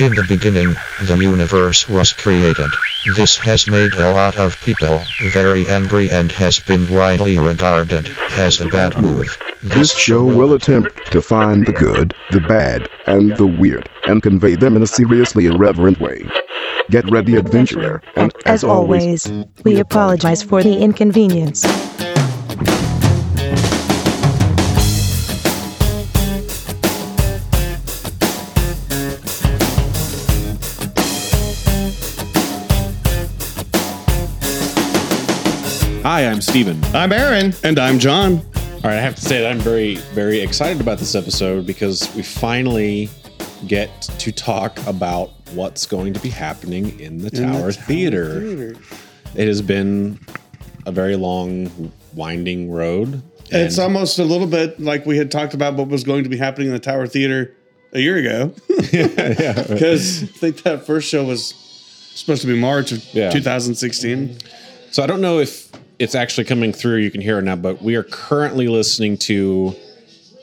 In the beginning, the universe was created. This has made a lot of people very angry and has been widely regarded as a bad move. This show will attempt to find the good, the bad, and the weird, and convey them in a seriously irreverent way. Get ready, adventurer, and As always, we apologize for the inconvenience. Hi, I'm Steven. I'm Aaron. And I'm John. All right, I have to say that I'm very, very excited about this episode because we finally get to talk about what's going to be happening in the Tower, Theater. It has been a very long, winding road. It's almost a little bit like we had talked about what was going to be happening in the Tower Theater a year ago. Because I think that first show was supposed to be March of Yeah. 2016. So I don't know if it's actually coming through. You can hear it now, but we are currently listening to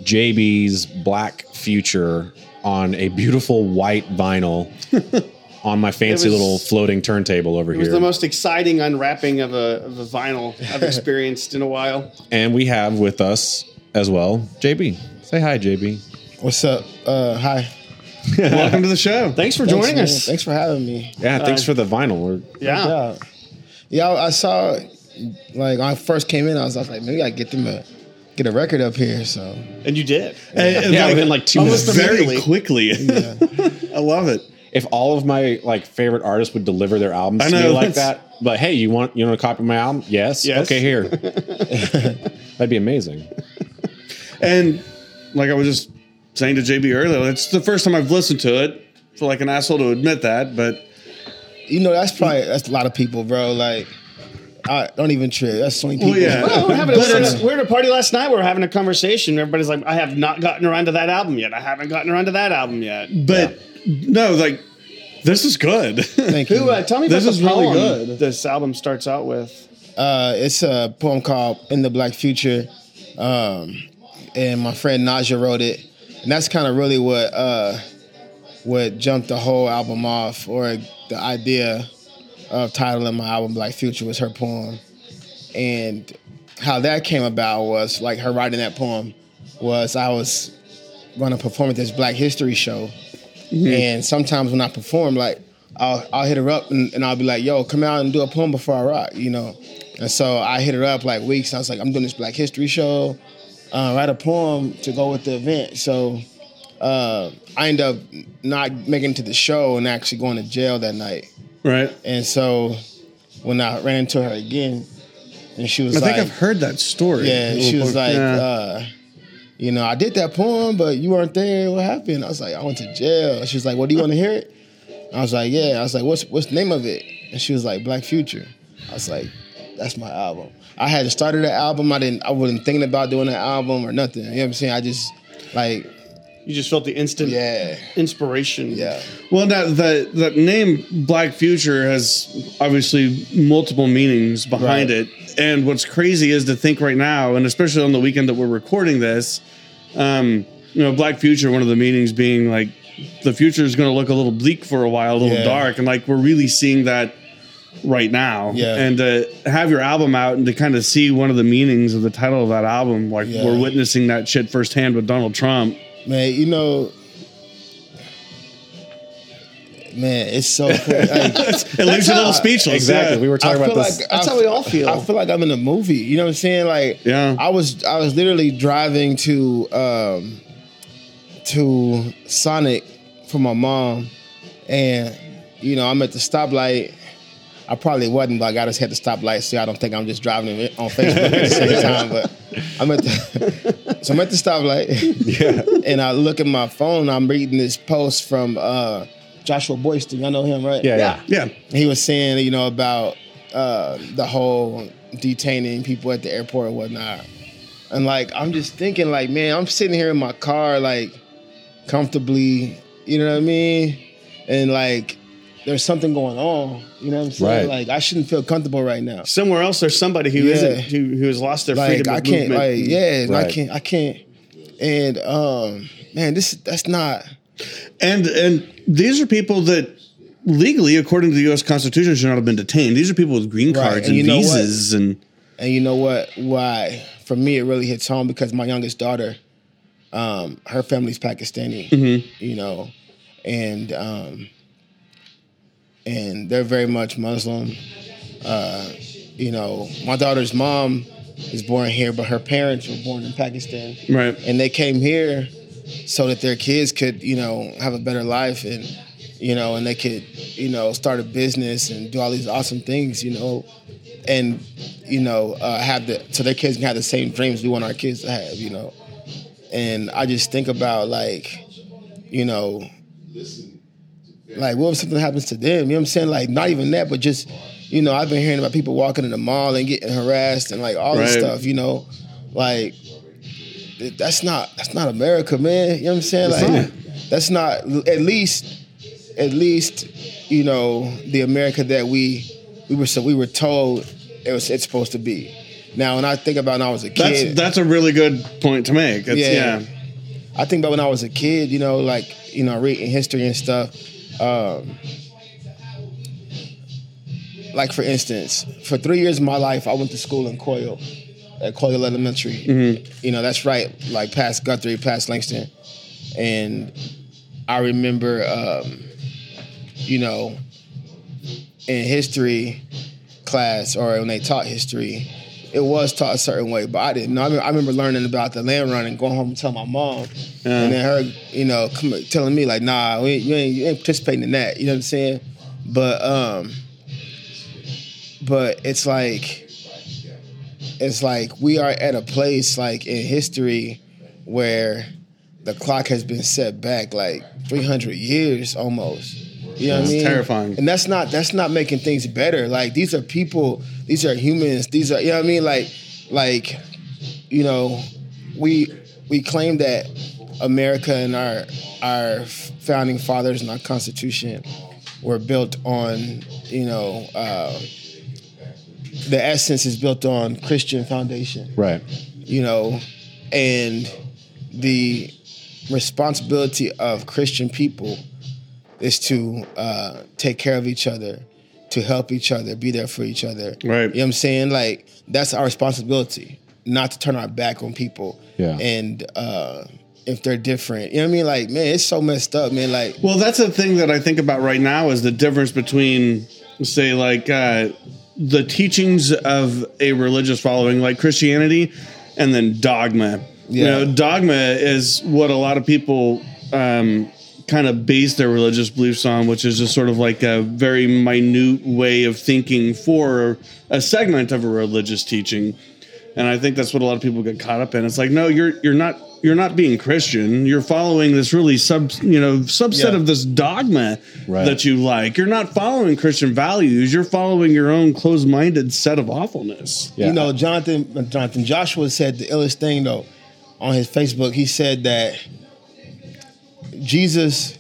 JB's Black Future on a beautiful white vinyl on my fancy was- little floating turntable over here. It was the most exciting unwrapping of a, of a vinyl I've experienced in a while. and we have with us as well JB. Say hi, JB. What's up? Uh, hi. Welcome to the show. Thanks for Thanks, joining man. us. Thanks for having me. Yeah, thanks for the vinyl. We're, Yeah. Yeah, yeah. I I saw, like, when I first came in, I was, I was like, maybe I get them a get a record up here. So And you did. And, Yeah, within like two almost minutes. Very Immediately. quickly. I love it. if all of my like favorite artists would deliver their albums I to me know, like that, but hey, you want you want to copy of my album? Yes. Yes. Okay, here. That'd be amazing. And like I was just saying to JB earlier, it's the first time I've listened to it. I feel like an asshole to admit that, but you know, that's probably that's a lot of people, bro. Like, I don't even trip. That's so many people. Well, yeah. Well, we're, having a, But it's- we were at a party last night. We were having a conversation. Everybody's like, I have not gotten around to that album yet. I haven't gotten around to that album yet. but no, like this is good. Thank you. Who, uh, tell me This about is the really good. this album starts out with. Uh, it's a poem called "In the Black Future," um, and my friend Naja wrote it, and that's kind of really what uh, what jumped the whole album off, or the idea of titling my album "Black Future" was her poem, and how that came about was like her writing that poem was I was going to perform at this Black History show, and sometimes when I perform, like I'll, I'll hit her up and, and I'll be like, "Yo, come out and do a poem before I rock," you know. And so I hit her up like weeks. And I was like, "I'm doing this Black History show. Uh, write a poem to go with the event." So uh, I end up not making it to the show and actually going to jail that night. Right. And so when I ran into her again, and she was like, I like, think I've heard that story. yeah, she was like, Yeah. uh, you know, I did that poem, but you weren't there. What happened? I was like, I went to jail. She was like, Well, do you want to hear it? I was like, Yeah. I was like, What's what's the name of it? And she was like, Black Future. I was like, That's my album. I had started the album. I didn't. I wasn't thinking about doing an album or nothing. You know what I'm saying? I just like, You just felt the instant yeah, inspiration. yeah. Well, that the the name Black Future has obviously multiple meanings behind Right. it. And what's crazy is to think right now, and especially on the weekend that we're recording this, um, you know, Black Future. One of the meanings being like the future is going to look a little bleak for a while, a little Yeah. dark, and like we're really seeing that right now. Yeah. And to have your album out and to kind of see one of the meanings of the title of that album, like Yeah. we're witnessing that shit firsthand with Donald Trump. Man, you know. Man, it's so cool. Like, It leaves you a little speechless. Exactly. yeah. We were talking I about this. like That's I- how we all feel. I feel like I'm in a movie. You know what I'm saying? Like, Yeah. I was I was literally driving to um to Sonic for my mom, and you know I'm at the stoplight. I probably wasn't, but I just hit the stoplight so I don't think I'm just driving on Facebook at the same time. But I'm at the so I'm at the stoplight. Yeah. and I look at my phone. I'm reading this post from uh, Joshua Boyston. Y'all know him, right? yeah, yeah. Yeah. he was saying, you know, about uh, the whole detaining people at the airport and whatnot. And like, I'm just thinking, like, man, I'm sitting here in my car, like, comfortably, you know what I mean? And like, there's something going on, you know what I'm saying? Right. Like, I shouldn't feel comfortable right now. Somewhere else, there's somebody who Yeah. not who, who has lost their Like, freedom of I can't, movement. like, yeah, I can't, I can't. And um, man, this that's not. And and these are people that legally, according to the U.S. Constitution, should not have been detained. These are people with green Right, cards and and, you know what? visas, and And you know what? Why? For me, it really hits home because my youngest daughter, um, her family's Pakistani. Mm-hmm. You know, and um, and they're very much Muslim. Uh, you know, my daughter's mom is born here, but her parents were born in Pakistan, right. and they came here so that their kids could, you know, have a better life and you know, and they could, you know, start a business and do all these awesome things, you know, and you know, uh, have the so their kids can have the same dreams we want our kids to have, you know. And I just think about like, you know, like what if something happens to them? You know what I'm saying? Like not even that, but just, you know, I've been hearing about people walking in the mall and getting harassed and like all this stuff, you know, like that's not that's not America, man. You know what I'm saying? It's like that's not at least at least you know the America that we we were so we were told it was it's supposed to be. Now, when I think about when I was a That's kid, that's a really good point to make. It's, Yeah. yeah. I think about when I was a kid, you know, like you know, reading history and stuff. Um, like for instance, for three years of my life, I went to school in Coyle, at Coyle Elementary. You know, that's right, like past Guthrie, past Langston, and I remember, um, you know, in history class or when they taught history, it was taught a certain way, but I didn't know. I remember, I remember learning about the land running, going home and telling my mom, and then her, you know, come, telling me like, "Nah, we, you, ain't, you ain't participating in that." You know what I'm saying? But um, but it's like, it's like we are at a place like in history where the clock has been set back like 300 years almost. You know what I It's mean? terrifying. And that's not that's not making things better. Like these are people, these are humans, these are you know what I mean? Like like you know, we we claim that America and our our founding fathers and our constitution were built on, you know, uh, the essence is built on Christian foundation Right. you know, and the responsibility of Christian people is to uh, take care of each other, to help each other, be there for each other. Right. You know what I'm saying? Like that's our responsibility, not to turn our back on people. Yeah. And uh, if they're different, you know what I mean? Like, man, it's so messed up, man. Like, Well, that's the thing that I think about right now is the difference between, say, like uh, the teachings of a religious following, like Christianity, and then dogma. You Yeah. know, dogma is what a lot of people um, kind of base their religious beliefs on, which is just sort of like a very minute way of thinking for a segment of a religious teaching. And I think that's what a lot of people get caught up in. It's like, no, you're you're not you're not being Christian. You're following this really sub you know subset Yeah. of this dogma Right. that you like. You're not following Christian values. You're following your own closed minded set of awfulness. Yeah. You know, Jonathan Jonathan Joshua said the illest thing though on his Facebook. He said that Jesus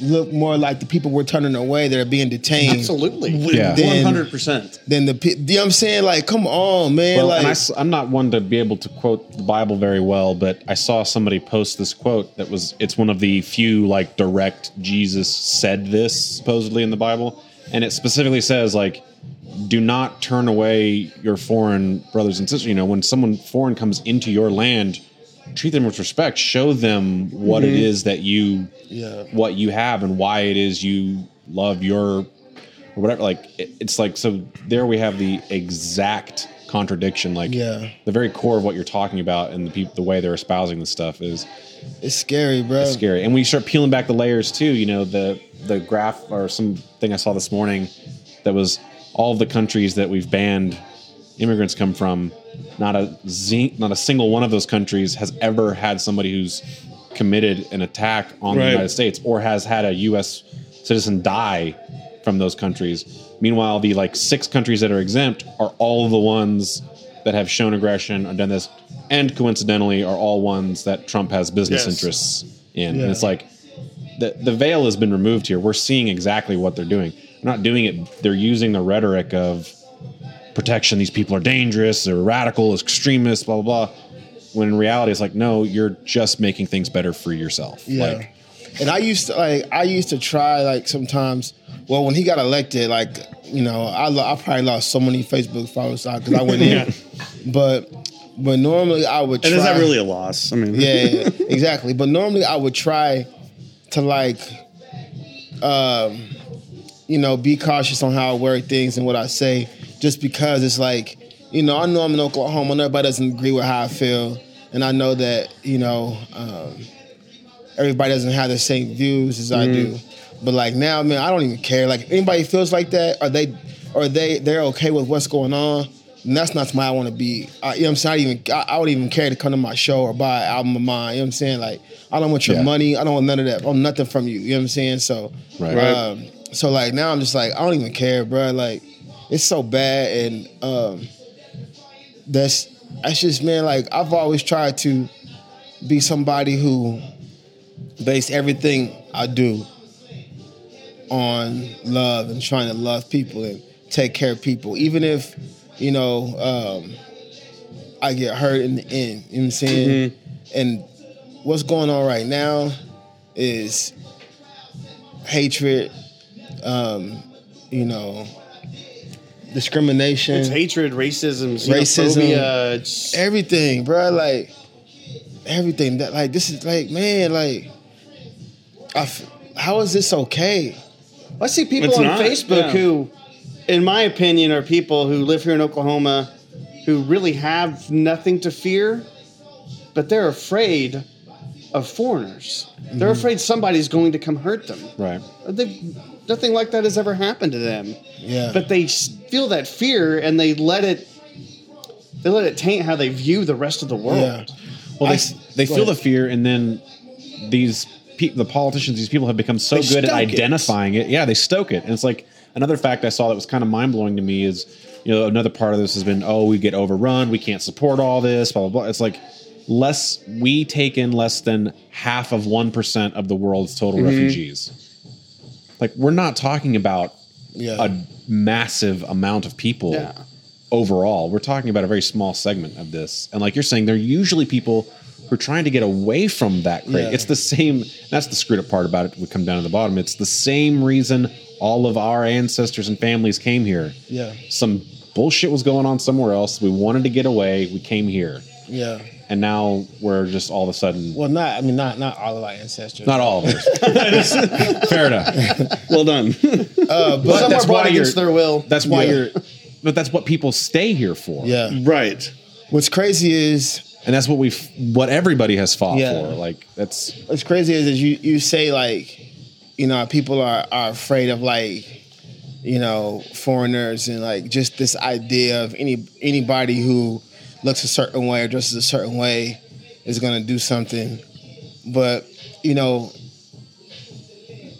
looked more like the people we're turning away that are being detained. Absolutely, Yeah. one hundred percent. Then the pe- you know what I'm saying? Like, come on, man. Well, like, and I, am not one to be able to quote the Bible very well, but I saw somebody post this quote that was it's one of the few like direct Jesus said this supposedly in the Bible, and it specifically says like, do not turn away your foreign brothers and sisters. You know, when someone foreign comes into your land, treat them with respect. Show them what it mm-hmm. is that you Yeah. what you have and why it is you love your or whatever like it, it's like so there we have the exact contradiction like Yeah. the very core of what you're talking about and the peop the way they're espousing this stuff is it's scary, bro. It's scary and when you start peeling back the layers too you know the the graph or something i saw this morning that was all the countries that we've banned immigrants come from not a z not a single one of those countries has ever had somebody who's committed an attack on the united states or has had a us citizen die from those countries meanwhile the like six countries that are exempt are all the ones that have shown aggression and done this and coincidentally are all ones that trump has business Yes. interests in Yeah. and it's like the the veil has been removed here. We're seeing exactly what they're doing. They're not doing it. They're using the rhetoric of protection. These people are dangerous. They're radical, extremists, blah blah blah. When in reality, it's like, no, you're just making things better for yourself. Yeah. Like, and I used to like I used to try like sometimes. Well, when he got elected, like you know, I lo- I probably lost so many Facebook followers because I went in, but but normally I would. And try, is that really a loss? I mean, yeah, yeah, exactly. But normally I would try to like, um, you know, be cautious on how I word things and what I say, just because it's like, you know, I know I'm in Oklahoma and everybody doesn't agree with how I feel, and I know that you know, um, everybody doesn't have the same views as I do. But like now, man, I don't even care. Like anybody feels like that, are they, are they, they're okay with what's going on? And that's not somebody I want to be. I, you know what I'm saying? I even I, I wouldn't even care to come to my show or buy an album of mine. You know what I'm saying? Like I don't want your Yeah. money. I don't want none of that. I want nothing from you. You know what I'm saying? So Right. Right. um, so like now I'm just like I don't even care, bro. Like it's so bad, and um, that's that's just man. Like I've always tried to be somebody who base everything I do on love and trying to love people and take care of people, even if you know um, I get hurt in the end. You know what I'm saying? And what's going on right now is hatred, um, you know, discrimination, It's hatred, racism, Racism. everything, bro. Like everything that, like, this is like, man, like, f- how is this okay? I see people It's on not, Facebook yeah. who, in my opinion, are people who live here in Oklahoma who really have nothing to fear, but they're afraid of foreigners. They're Mm-hmm. afraid somebody's going to come hurt them. Right. They, nothing like that has ever happened to them. Yeah, But they feel that fear and they let it. They let it taint how they view the rest of the world. yeah, Well, I- they, they go feel the fear, and then these pe- the politicians, these people have become so They good at stoke it. identifying it. Yeah, they stoke it, and it's like another fact I saw that was kind of mind blowing to me is, you know, another part of this has been, oh, we get overrun, we can't support all this, blah blah blah. It's like less we take in less than half of one percent of the world's total mm-hmm. refugees. Like we're not talking about yeah. a massive amount of people Yeah. overall. We're talking about a very small segment of this. And like you're saying, they're usually people who are trying to get away from that crate. Yeah. It's the same, that's the screwed up part about it. We come down to the bottom. It's the same reason all of our ancestors and families came here. yeah, Some bullshit was going on somewhere else. We wanted to get away. We came here. yeah. And now we're just all of a sudden, Well, not I mean, not not all of our ancestors. not all of us. Fair enough. Well done. uh, but Some that's are brought why against their will. That's why Yeah. you're, but that's what people stay here for. yeah. right. What's crazy is and that's what we what everybody has fought Yeah. for like that's what's crazy is, is you you say like, you know, people are are afraid of like, you know, foreigners and like just this idea of any anybody who looks a certain way or dresses a certain way is gonna do something. But, you know,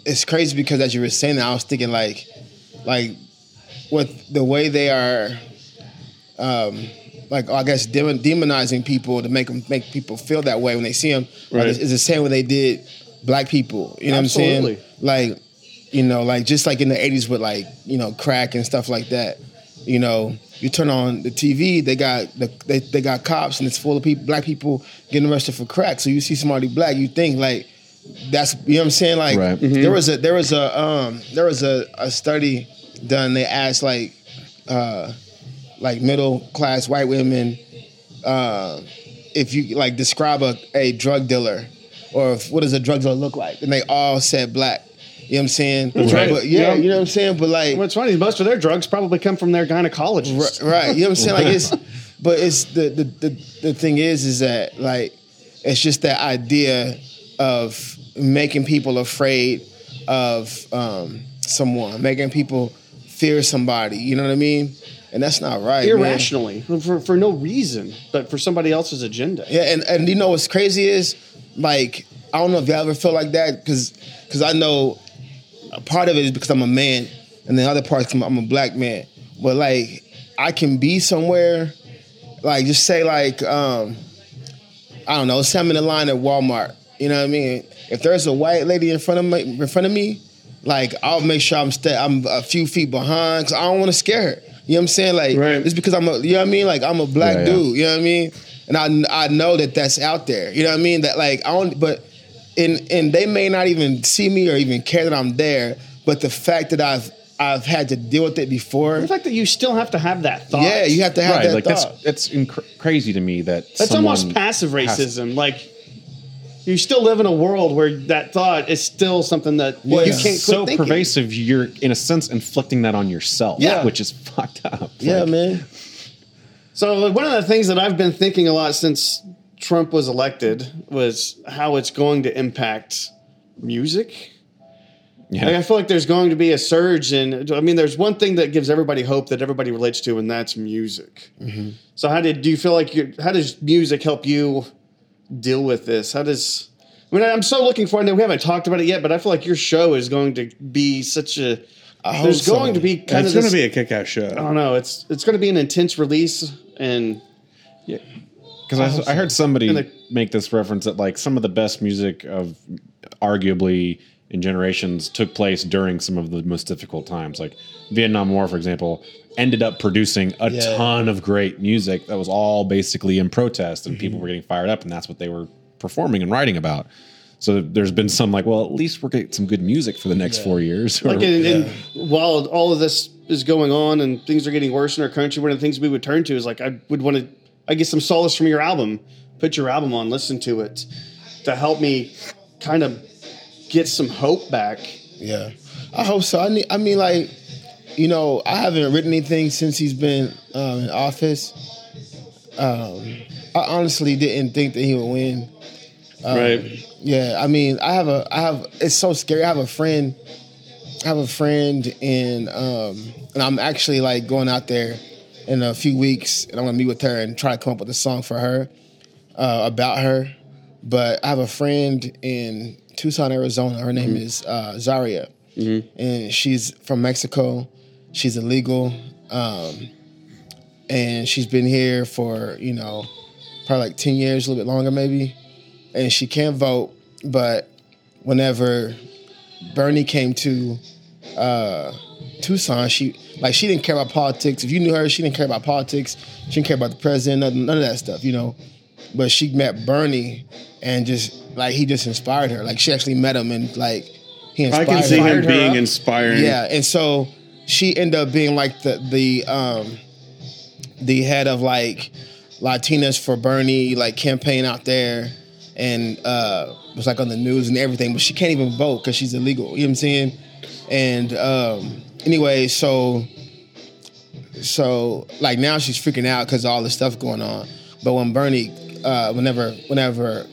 it's crazy because as you were saying that, I was thinking like like with the way they are um like I guess demon, demonizing people to make them make people feel that way when they see them. Like, Right. it's, it's the same way they did black people. You know what I'm saying? Like, you know, like just like in the '80s with like you know crack and stuff like that. You know, you turn on the TV, they got the, they they got cops and it's full of people, black people getting arrested for crack. So you see somebody black, you think like that's you know what I'm saying? Like Right. there was a there was a um there was a, a study done. They asked like uh like middle class white women uh, if you like describe a, a drug dealer or if, what does a drug dealer look like, and they all said black. You know what I'm saying? right. But yeah, Yeah. you know what I'm saying. But like, What's funny is most of their drugs probably come from their gynecologist. Right, right. You know what I'm saying? Like it's, but it's the, the the the thing is, is that like it's just that idea of making people afraid of um, someone, making people fear somebody. You know what I mean? And that's not right. man. irrationally for, for no reason, but for somebody else's agenda. Yeah, and, and you know what's crazy is like I don't know if y'all ever feel like that because because I know a part of it is because I'm a man, and the other part is 'cause I'm a black man. But like I can be somewhere, like just say like um, I don't know, say I'm in the line at Walmart. You know what I mean? If there's a white lady in front of me, in front of me, like I'll make sure I'm I'm a few feet behind because I don't want to scare her. You know what I'm saying? Like Right. it's because I'm a, you know what I mean? Like I'm a black Yeah, yeah. dude. You know what I mean? And I I know that that's out there. You know what I mean? That like I don't, but and and they may not even see me or even care that I'm there, but the fact that I've I've had to deal with it before. The fact that you still have to have that thought. Yeah, you have to have right, that like thought. that's that's inc- crazy to me that That's almost passive has- racism. Like you still live in a world where that thought is still something that Well, you it's can't quit so thinking. pervasive. You're in a sense inflicting that on yourself, Yeah. which is fucked up. yeah, Like, man. So like, one of the things that I've been thinking a lot since Trump was elected was how it's going to impact music. Yeah. Like, I feel like there's going to be a surge in. I mean, there's one thing that gives everybody hope that everybody relates to, and that's music. Mm-hmm. So, how did do you feel like? You, how does music help you deal with this? How does? I mean, I'm so looking forward. I know we haven't talked about it yet, but I feel like your show is going to be such a. I There's so. going to be kind it's of. going to be a kick-ass show. I don't know. It's it's going to be an intense release, and Because I, I heard somebody the- make this reference that like some of the best music of arguably in generations took place during some of the most difficult times. Like Vietnam War, for example, ended up producing a Yeah. ton of great music that was all basically in protest, and Mm-hmm. people were getting fired up, and that's what they were performing and writing about. So there's been some like, well, at least we're getting some good music for the next four years. or- like and, and while all of this is going on and things are getting worse in our country, one of the things we would turn to is like I would want to I get some solace from your album. Put your album on, listen to it to help me kind of get some hope back. Yeah, I hope so. I need. I mean, like, you know, I haven't written anything since he's been um, in office. Um, I honestly didn't think that he would win. right. Yeah, I mean, I have a, I have. It's so scary. I have a friend. I have a friend, and um, and I'm actually like going out there in a few weeks, and I'm gonna meet with her and try to come up with a song for her uh, about her. But I have a friend in Tucson, Arizona. Her name is uh, Zaria, and she's from Mexico. She's illegal, um, and she's been here for you know probably like ten years, a little bit longer, maybe and she can't vote. But whenever Bernie came to uh, Tucson, she like she didn't care about politics. If you knew her, she didn't care about politics. She didn't care about the president, none, none of that stuff, you know. But she met Bernie, and just like he just inspired her. Like she actually met him, and like he inspired. Her. I can see her. him being inspiring. Yeah, and so she ended up being like the the um the head of like Latinas for Bernie like campaign out there and uh was like on the news and everything, but she can't even vote because she's illegal. You know what I'm saying? And um anyway, so so like now she's freaking out because all this stuff going on. But when Bernie, uh, whenever whenever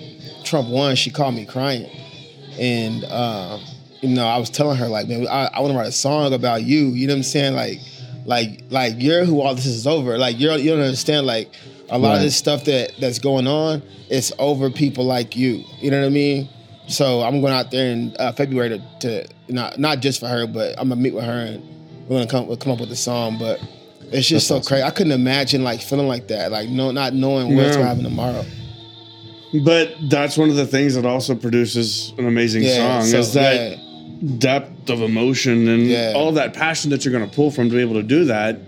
Trump won, she called me crying, and uh, you know I was telling her like, man, I, I want to write a song about you. You know what I'm saying? Like, like like you're who all this is over. Like you're you don't understand like a lot of this stuff that that's going on. It's over people like you. You know what I mean? So I'm going out there in uh, February to, to not not just for her, but I'm gonna meet with her and we're gonna come we'll come up with a song. But it's just so crazy. I couldn't imagine like feeling like that, like no, not knowing what's No. gonna happen tomorrow. But that's one of the things that also produces an amazing Yeah, song so, is that yeah. depth of emotion and Yeah. all that passion that you're going to pull from to be able to do that.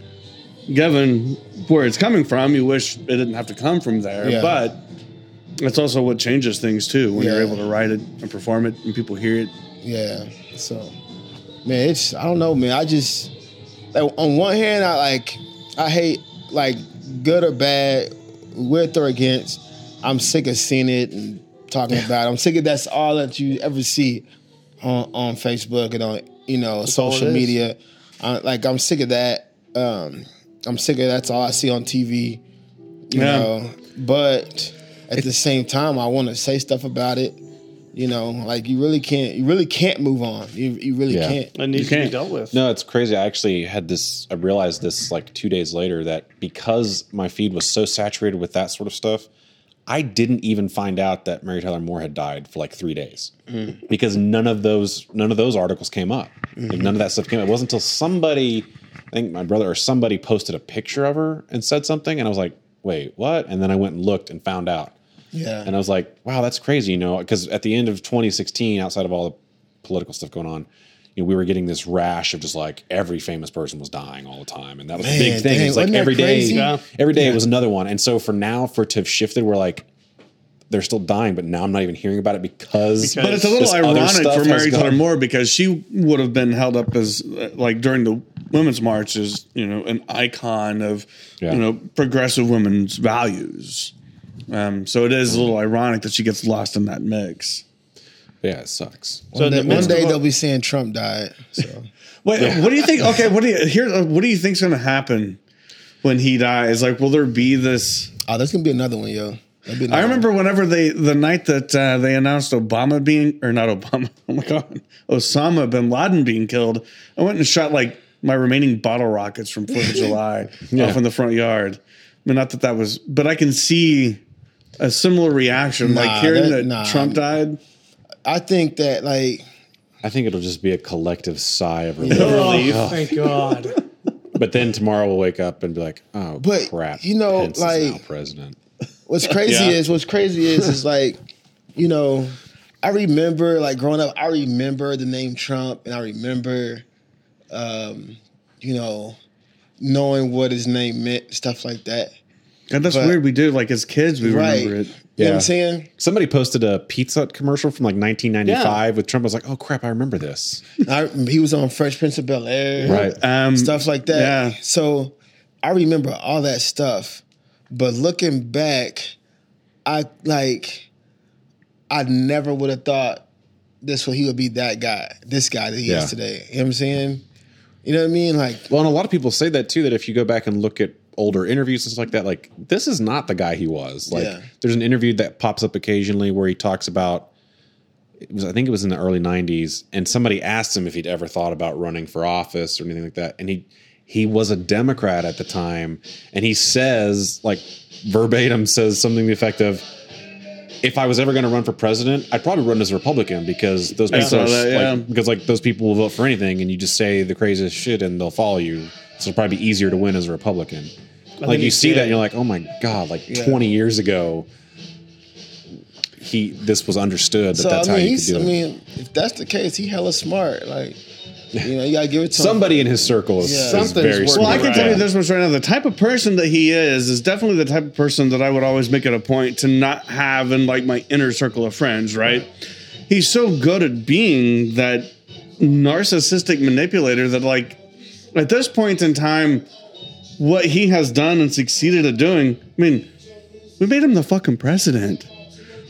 Given where it's coming from, you wish it didn't have to come from there, Yeah. but it's also what changes things too when you're able to write it and perform it and people hear it. Yeah. So, man, it's I don't know, man. I just like, on one hand, I like I hate like good or bad, with or against. I'm sick of seeing it and talking about it. I'm sick of that's all that you ever see on on Facebook and on you know all social media. Uh, like I'm sick of that. Um, I'm sick of that's all I see on TV. You Yeah. know, but at the same time, I want to say stuff about it. You know, like you really can't. You really can't move on. You you really Yeah. can't. It needs You to be can't. dealt with. No, it's crazy. I actually had this. I realized this like two days later that because my feed was so saturated with that sort of stuff, I didn't even find out that Mary Tyler Moore had died for like three days mm. because none of those none of those articles came up. Like mm-hmm. none of that stuff came up. It wasn't until somebody, I think my brother or somebody posted a picture of her and said something, and I was like, "Wait, what?" And then I went and looked and found out. Yeah. And I was like, wow, that's crazy, you know, because at the end of 2016, outside of all the political stuff going on, you know, we were getting this rash of just like every famous person was dying all the time. And that was the Man, big thing. dang, It's like wasn't that every day, yeah. every day it was another one. And so for now, for it to have shifted, we're like, they're still dying, but now I'm not even hearing about it because. Because- But it's a little this other ironic stuff for has Mary Tyler Moore because she would have been held up as uh, like during the women's march as you know an icon of Yeah. you know progressive women's values. Um, so it is a little ironic that she gets lost in that mix. Yeah, it sucks. So in One the day, one day they'll be saying Trump died. So Wait, what do you think? Okay, what do you here? uh, What do you think's going to happen when he dies? Like, will there be this? oh, there's gonna be another one, yo. There'll I another remember whenever they the night that uh, they announced Obama being or not Obama, oh my god, Osama bin Laden being killed. I went and shot like my remaining bottle rockets from Fourth of July off in the front yard. I mean, not that that was, but I can see a similar reaction, Nah, like hearing that- that, nah. Trump died. I think that like I think it'll just be a collective sigh of relief. relief. Thank God. But then tomorrow we'll wake up and be like, oh, But, crap. you know, Pence is like- now president. What's crazy Yeah. is what's crazy is is like, you know, I remember like growing up, I remember the name Trump and I remember um, you know, knowing what his name meant, stuff like that. And that's But- weird. We do like as kids, we Right. remember it. You know what Yeah. I'm saying? Somebody posted a Pizza Hut commercial from like 1995 with Trump. I was like, oh, crap, I remember this. I, he was on Fresh Prince of Bel Air. Right. Um, stuff like that. Yeah. So I remember all that stuff. But looking back, I like I never would have thought this would he would be that guy, this guy that he Yeah. is today. You know what I'm saying? You know what I mean? Like Well, and a lot of people say that too, that if you go back and look at older interviews and stuff like that, like this is not the guy he was. Like Yeah. there's an interview that pops up occasionally where he talks about it was I think it was in the early nineties, and somebody asked him if he'd ever thought about running for office or anything like that. And he he was a Democrat at the time, and he says, like verbatim says something to the effect of if I was ever going to run for president, I'd probably run as a Republican because those people, are, that, yeah. like, because like those people will vote for anything, and you just say the craziest shit, and they'll follow you. So it'll probably be easier to win as a Republican. Like you he see that, and you're like, oh my god! Like 20 years ago, he this was understood that so that's I how you could he's do I mean, if that's the case, he hella smart. Like you know, you gotta give it to him. Somebody in his circle is, Yeah. is Something's very smart. Well, I can tell you this much right now: the type of person that he is is definitely the type of person that I would always make it a point to not have in like my inner circle of friends. Right? He's so good at being that narcissistic manipulator that, like, at this point in time, what he has done and succeeded at doing. I mean, we made him the fucking president.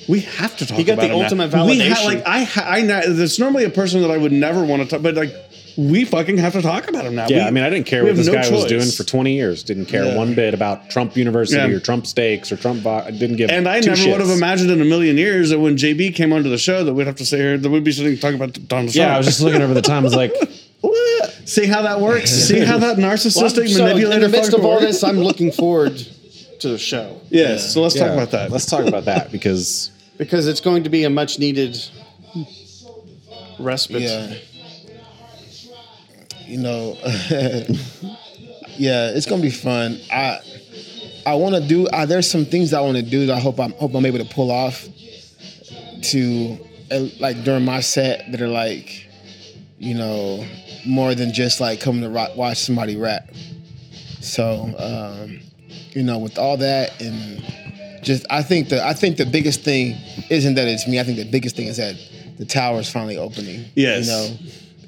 We have to talk. He got about the him now. ultimate We ha- like I, ha- I, na- that's normally a person that I would never want to talk, but like we fucking have to talk about him now. Yeah, We- I mean, I didn't care we what have this no guy was choice. doing for 20 years. Didn't care Yeah. one bit about Trump University Yeah. or Trump stakes or Trump. Vo- I didn't give. And I two never would have imagined in a million years that when JB came onto the show that we'd have to say here that we'd be sitting talking about Donald Trump. Yeah, I was just looking over the time. I was like, see how that works. See how that narcissistic so manipulator in the midst of all works? this, I'm looking forward to the show Yes, so let's talk about that. Let's talk about that because because it's going to be a much needed respite. Yeah. You know, yeah, it's gonna be fun. I I want to do. Uh, there's some things I want to do that I hope I'm hope I'm able to pull off. To uh, like during my set that are like, you know, more than just like coming to rock, watch somebody rap. So, um, you know, with all that and just, I think the I think the biggest thing isn't that it's me. I think the biggest thing is that the tower is finally opening. Yes. you know,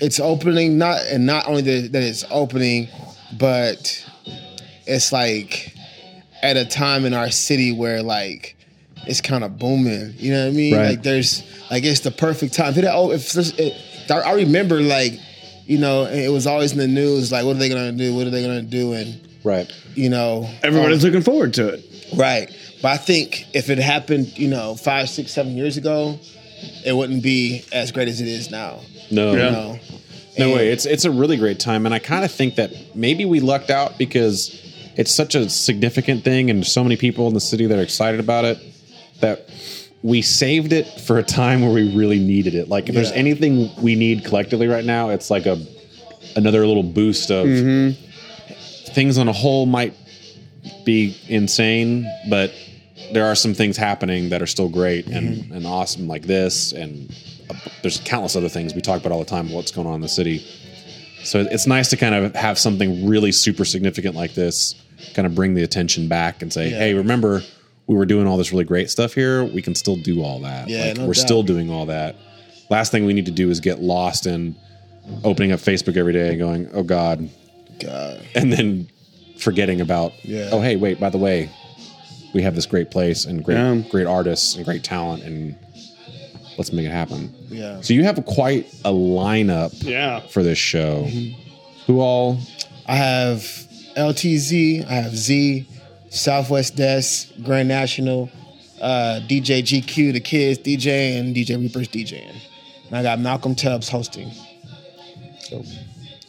it's opening not and not only that, it's opening, but it's like at a time in our city where like it's kind of booming. You know what I mean? Right. Like there's like it's the perfect time. If it, oh, if it, I I remember like you know it was always in the news like what are they gonna do? What are they gonna do? And right. you know Everybody's um, looking forward to it. right. But I think if it happened, you know, five, six, seven years ago, it wouldn't be as great as it is now. No, You Yeah. know. no And- way. It's it's a really great time, and I kind of think that maybe we lucked out because it's such a significant thing, and so many people in the city that are excited about it that we saved it for a time where we really needed it. Like if there's anything we need collectively right now, it's like a another little boost of things on a whole might be insane, but there are some things happening that are still great and, and awesome, like this. And uh, there's countless other things we talk about all the time. What's going on in the city? So it's nice to kind of have something really super significant like this, kind of bring the attention back and say, Yeah. "Hey, remember, we were doing all this really great stuff here, we can still do all that. Yeah, like, no we're doubt. still doing all that. Last thing we need to do is get lost in opening up Facebook every day and going, "Oh God," God. and then forgetting about, Yeah. "Oh hey, wait, by the way, we have this great place and great Yeah. great artists and great talent and let's make it happen." Yeah. So you have quite a lineup Yeah. for this show. Mm-hmm. Who all? I have LTZ, I have Z, Southwest Desk, Grand National, uh, DJ GQ, the kids DJ, and DJ Reapers DJing. And I got Malcolm Tubbs hosting. So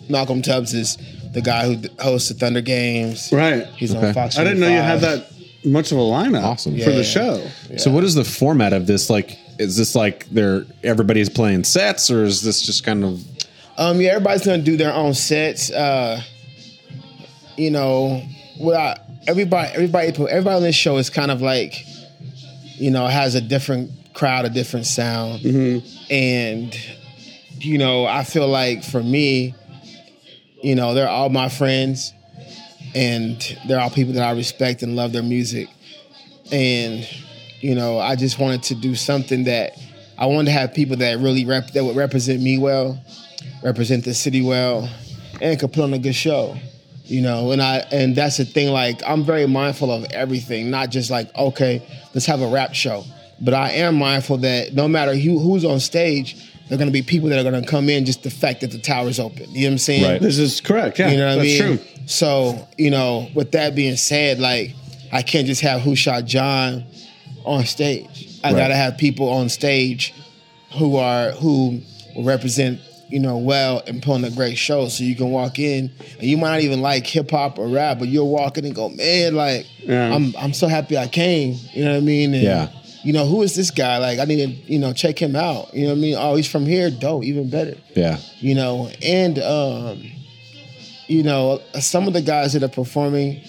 Malcolm Tubbs is the guy who hosts the Thunder Games. Right. He's Okay. on Fox. I didn't know you had that much of a lineup Awesome. for Yeah. the show. So what is the format of this? Like, is this like they're everybody's playing sets, or is this just kind of Um, yeah, everybody's gonna do their own sets. Uh, you know, what I, everybody, everybody, everybody on this show is kind of like, you know, has a different crowd, a different sound, mm-hmm. and you know, I feel like for me, you know, they're all my friends, and they're all people that I respect and love their music, and you know, I just wanted to do something that I wanted to have people that really rep that would represent me well represent the city well, and could put on a good show. You know, and I and that's the thing. Like I'm very mindful of everything, not just like okay, let's have a rap show, but I am mindful that no matter who, who's on stage, there are going to be people that are going to come in just the fact that the tower's open. You know what I'm saying? Right. This is correct. Yeah, You know what that's I mean? true. So, you know, with that being said, like I can't just have Who Shot John on stage. I Right. gotta have people on stage who are who represent, you know, well and put on a great show. So you can walk in and you might not even like hip hop or rap, but you'll walk in and go, Man, like Yeah. I'm I'm so happy I came. You know what I mean? And, Yeah. You know, who is this guy? Like I need to, you know, check him out. You know what I mean? Oh, he's from here, dope, even better yeah? you know, and um, you know, some of the guys that are performing,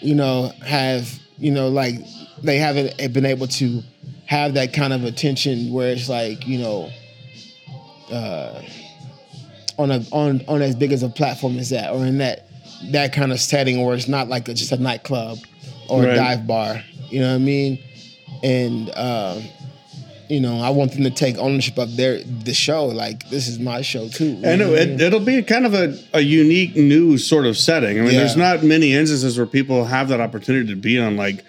you know, have you know, like they haven't been able to have that kind of attention where it's like you know, uh, on a on on as big as a platform as that, or in that that kind of setting where it's not like a, just a nightclub or Right. a dive bar. You know what I mean? And um, you know, I want them to take ownership of their the show. Like this is my show too. And it, I mean? it, it'll be kind of a, a unique new sort of setting. I mean, Yeah. there's not many instances where people have that opportunity to be on like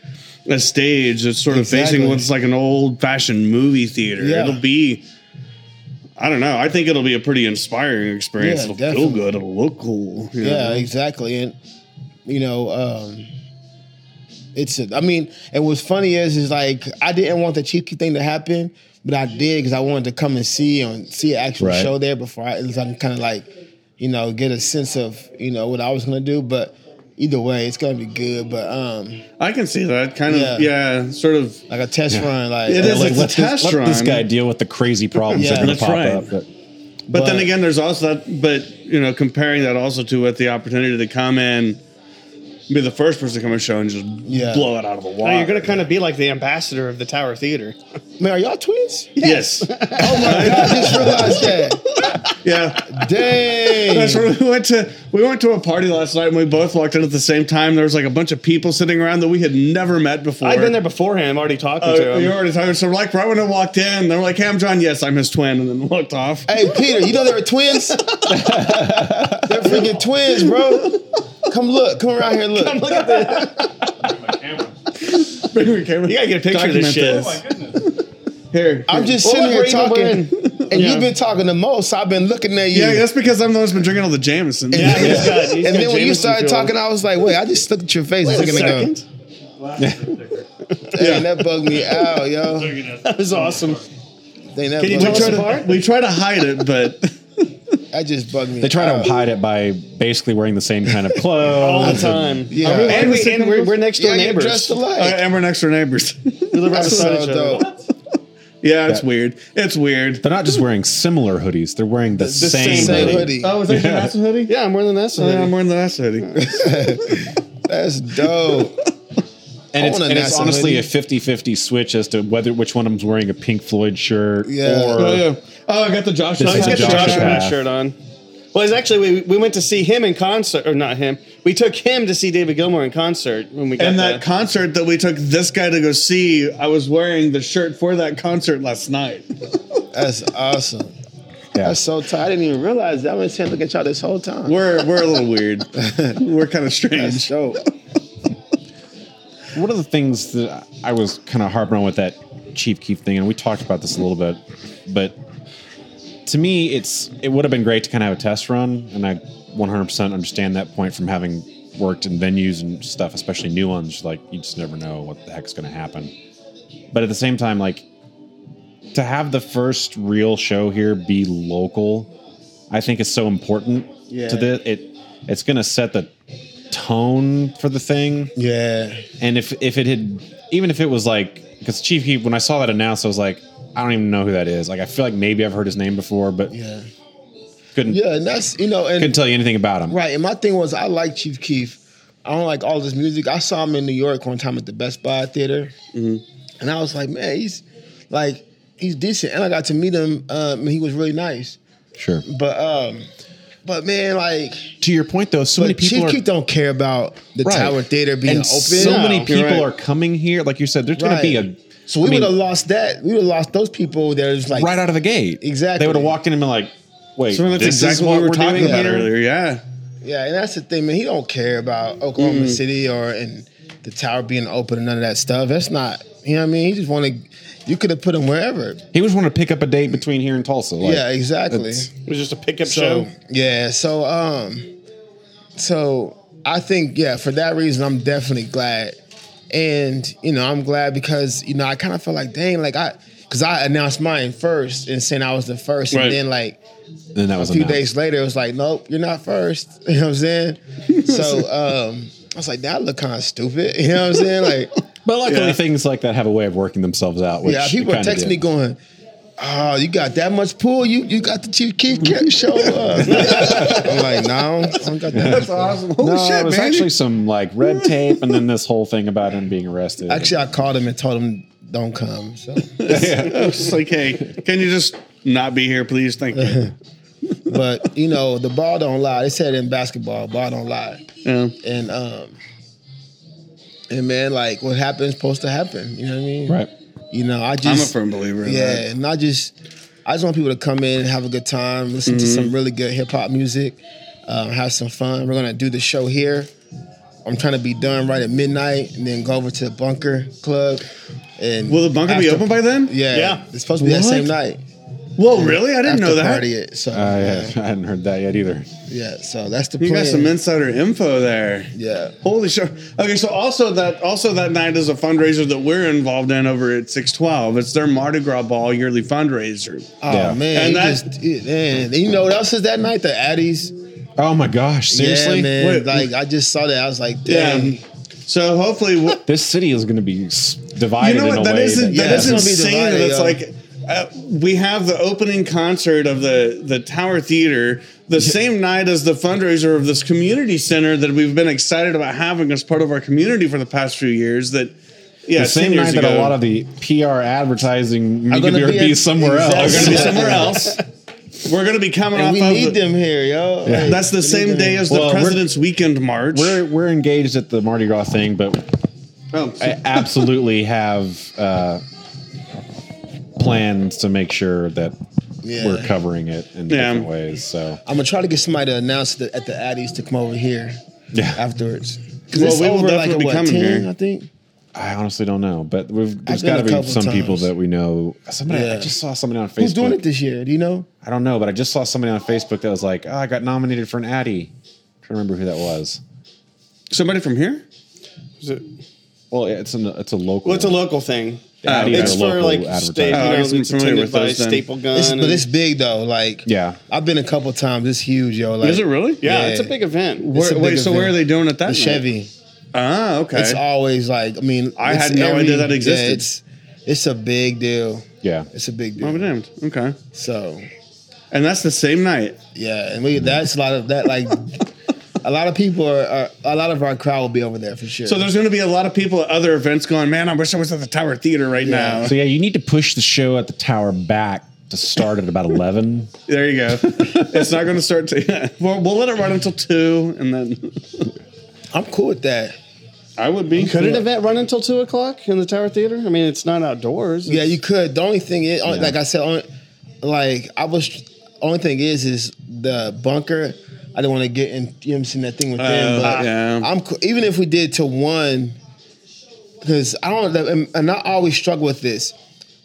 a stage that's sort of Exactly. facing what's like an old fashioned movie theater. Yeah. It'll be, I don't know. I think it'll be a pretty inspiring experience. Yeah, it'll definitely. feel good. It'll look cool. Yeah, know? exactly. And you know, um it's a, I mean, and what's funny is is like I didn't want the Chief Keef thing to happen, but I did because I wanted to come and see and see an actual Right. show there before I, I can kind of like, you know, get a sense of you know what I was gonna do. But either way, it's gonna be good. But um, I can see that kind of. Yeah. Yeah, sort of. like a test run, like It is uh, a let, test this, let this guy deal with the crazy problems Yeah, that are going to that's pop right. up. But But, then again, there's also that. But you know, comparing that also to what the opportunity to come in, be the first person to come and show and just Yeah. blow it out of the Oh, water. you're gonna kind of be like the ambassador of the Tower Theater. man, are y'all twins? yes, Oh my god, I just realized that. Yeah. Dang. That's where we went to. We went to a party last night, and we both walked in at the same time. There was like a bunch of people sitting around that we had never met before. I've been there beforehand. I'm already talking Uh, to him. you already talking. So like right when I walked in, they were like, "Hey, I'm John. Yes, I'm his twin," and then walked off. Hey Peter, you know they were twins? They're freaking twins, bro. Come look, come around here and look. Look at this. Bring your camera. Bring my camera. You gotta get a picture of this Document shit. Here, I'm just sitting look, here talking, even and Yeah. you've been talking the most. So I've been looking at you. Yeah, that's because I'm the one who's been drinking all the Jameson. Yeah, he's got. He's and got then when you started filled. talking, I was like, wait, I just looked at your face a Wait a second ago. second. Dang, that bugged me out, yo. That was awesome. Dang, that Can you tell us apart? to, we try to hide it, but That just bugged me. they try out. to hide it by basically wearing the same kind of clothes All the time. Yeah. And, we, and we're, we're next door Yeah, neighbors. dressed uh, alike. and we're next door neighbors. We live right That's beside each other. Dope. yeah, it's Yeah. weird. It's weird. They're not just wearing similar hoodies; they're wearing the, same, Same hoodie. hoodie. Oh, was that your NASA hoodie? Yeah, I'm wearing the Nessa. Oh, yeah. I'm wearing the NASA hoodie. That's dope. And it's, and it's honestly hoodie. a 50-50 switch as to whether which one of them's wearing a Pink Floyd shirt Yeah. or Oh, yeah. Oh, I got the Josh. This Oh, he's got the Joshua Joshua shirt on. Well, it's actually we, we went to see him in concert, or not him. We took him to see David Gilmour in concert when we got And the- that concert that we took this guy to go see, I was wearing the shirt for that concert last night. That's awesome. Yeah. That's so tight. I didn't even realize that. I've been saying look at y'all this whole time. We're we're a little weird. we're kind of strange. dope. one of the things that I was kind of harping on with that Chief Keef thing, and we talked about this a little bit, but to me, it's it would have been great to kind of have a test run, and I 100% understand that point from having worked in venues and stuff, especially new ones. Like you just never know what the heck's going to happen. But at the same time, like to have the first real show here be local, I think is so important Yeah. to the it. It's going to set the tone for the thing. Yeah. And if if it had even if it was like because Chief Keef when I saw that announced, I was like, I don't even know who that is. Like I feel like maybe I've heard his name before, but Yeah. Couldn't Yeah, and that's you know, and couldn't tell you anything about him. Right, and my thing was I like Chief Keef. I don't like all this music. I saw him in New York one time at the Best Buy Theater, and I was like, man, he's like he's decent, and I got to meet him. Um, and he was really nice, Sure. but um, but man, like, To your point though, so many people Chief are Keef don't care about the Right. Tower Theater being and open. so many people you're right. are coming here. Like you said, there's going to be a So we I mean, would have lost that. We would have lost those people There's like right out of the gate. Exactly. They would have walked in and been like, "Wait, So that's this is exactly what what we were we're talking doing about here?" earlier. Yeah. Yeah, and that's the thing, man. He don't care about Oklahoma City or and the tower being open and none of that stuff. That's not, you know what I mean. He just wanted. You could have put him wherever. He was wanting to pick up a date between here and Tulsa. Like, yeah, exactly. it was just a pickup So show. yeah, so um, so I think yeah, for that reason, I'm definitely glad, and you know, I'm glad because you know I kind of felt like dang, like I because I announced mine first and saying I was the first, Right. and then like Then that was a few days later, it was like, nope, you're not first. You know what I'm saying? so um, I was like, that look kind of stupid. You know what I'm saying? Like, But luckily, Yeah. things like that have a way of working themselves out. Which yeah, people it are texting did. me going, oh, you got that much pull? You you got the Chief Keef ca- show up? I'm like, no, I don't got that. much pull." awesome. Holy No, shit, it was man. actually some like red tape, and then this whole thing about him being arrested. Actually, I called him and told him don't come. So, It's like, hey, can you just not be here, please? Thank you. but you know, the ball don't lie. They said in basketball, ball don't lie. Yeah. And um, and man, like what happens supposed to happen. You know what I mean? right. You know, I just I'm a firm believer in Yeah, that. and I just I just want people to come in and have a good time, listen to Mm-hmm. some really good hip hop music, um, have some fun. We're gonna do the show here. I'm trying to be done right at midnight, and then go over to the Bunker Club. And Will the bunker be open by then? Yeah, Yeah. It's supposed to be that same night. Whoa, really? I didn't know that. Party it. So I, yeah, I hadn't heard that yet either. yeah, so that's the You plan. got some insider info there. yeah, Holy shit! Okay, so also that also that night is a fundraiser that we're involved in over at Six Twelve. It's their Mardi Gras Ball yearly fundraiser. Oh Yeah. man, And you that- just man, you know what else is that night? The Addies. Oh my gosh! Seriously, Yeah, man. Wait. like I just saw that. I was like, Yeah. damn. So hopefully, w- this city is going to be divided you know in what? a That way. is that, yeah, that is it's gonna be insane. divided, That's yo. like uh, we have the opening concert of the the Tower Theater the same night as the fundraiser of this community center that we've been excited about having as part of our community for the past few years. That yeah, the same years night that a lot of the PR advertising I'm could gonna be, be be somewhere exactly. else. are going to be somewhere else. We're going to be coming And off we of need the- them here, yo. Like, That's the we same day here. as the Well, we're- President's Weekend March. We're we're engaged at the Mardi Gras thing, but oh, I absolutely have uh, plans to make sure that Yeah. we're covering it in Yeah. different ways. So I'm gonna try to get somebody to announce the, at the Addies to come over here yeah, afterwards. Because Well, it's we will over like definitely at be what, coming 10, here. I think. I honestly don't know, but we've there's got to be couple some people that we know. Somebody I just saw somebody on Facebook. Who's doing it this year? Do you know? I don't know, but I just saw somebody on Facebook that was like, "Oh, I got nominated for an Addy." I don't remember who that was. somebody from here? Is it- Well, it's an, it's a local. well, it's a local thing. The Addies uh, It's are for local like state, Oh, I know, wasn't it's familiar attended with by those then. Staple Gun. It's, but it's big though. Like Yeah. I've been a couple times. It's huge, yo. Like Is it really? yeah, yeah. it's a big event. Where, a big wait, so event. where are they doing it that the night? Chevy. Ah, okay. It's always like I mean, I had no idea that existed. Yeah, it's it's a big deal. Yeah. It's a big Oh, deal. damned. Okay. So And that's the same night. yeah, and we that's a lot of that. Like a lot of people are, are a lot of our crowd will be over there for sure. So there's going to be a lot of people at other events going, man, I wish I was at the Tower Theater right Yeah. now. So yeah, you need to push the show at the tower back to start at about eleven. There you go. it's not going to start to. we'll, we'll let it run until two, and then I'm cool with that. I would be. Could an event run until two o'clock in the Tower Theater? I mean, it's not outdoors. Yeah, you could. The only thing is, Yeah. like I said, only, like I was. Only thing is, is the bunker. I don't want to get in. You know, what I'm saying that thing with them. Uh, But yeah. I'm even if we did to one, because I don't. And, and I always struggle with this.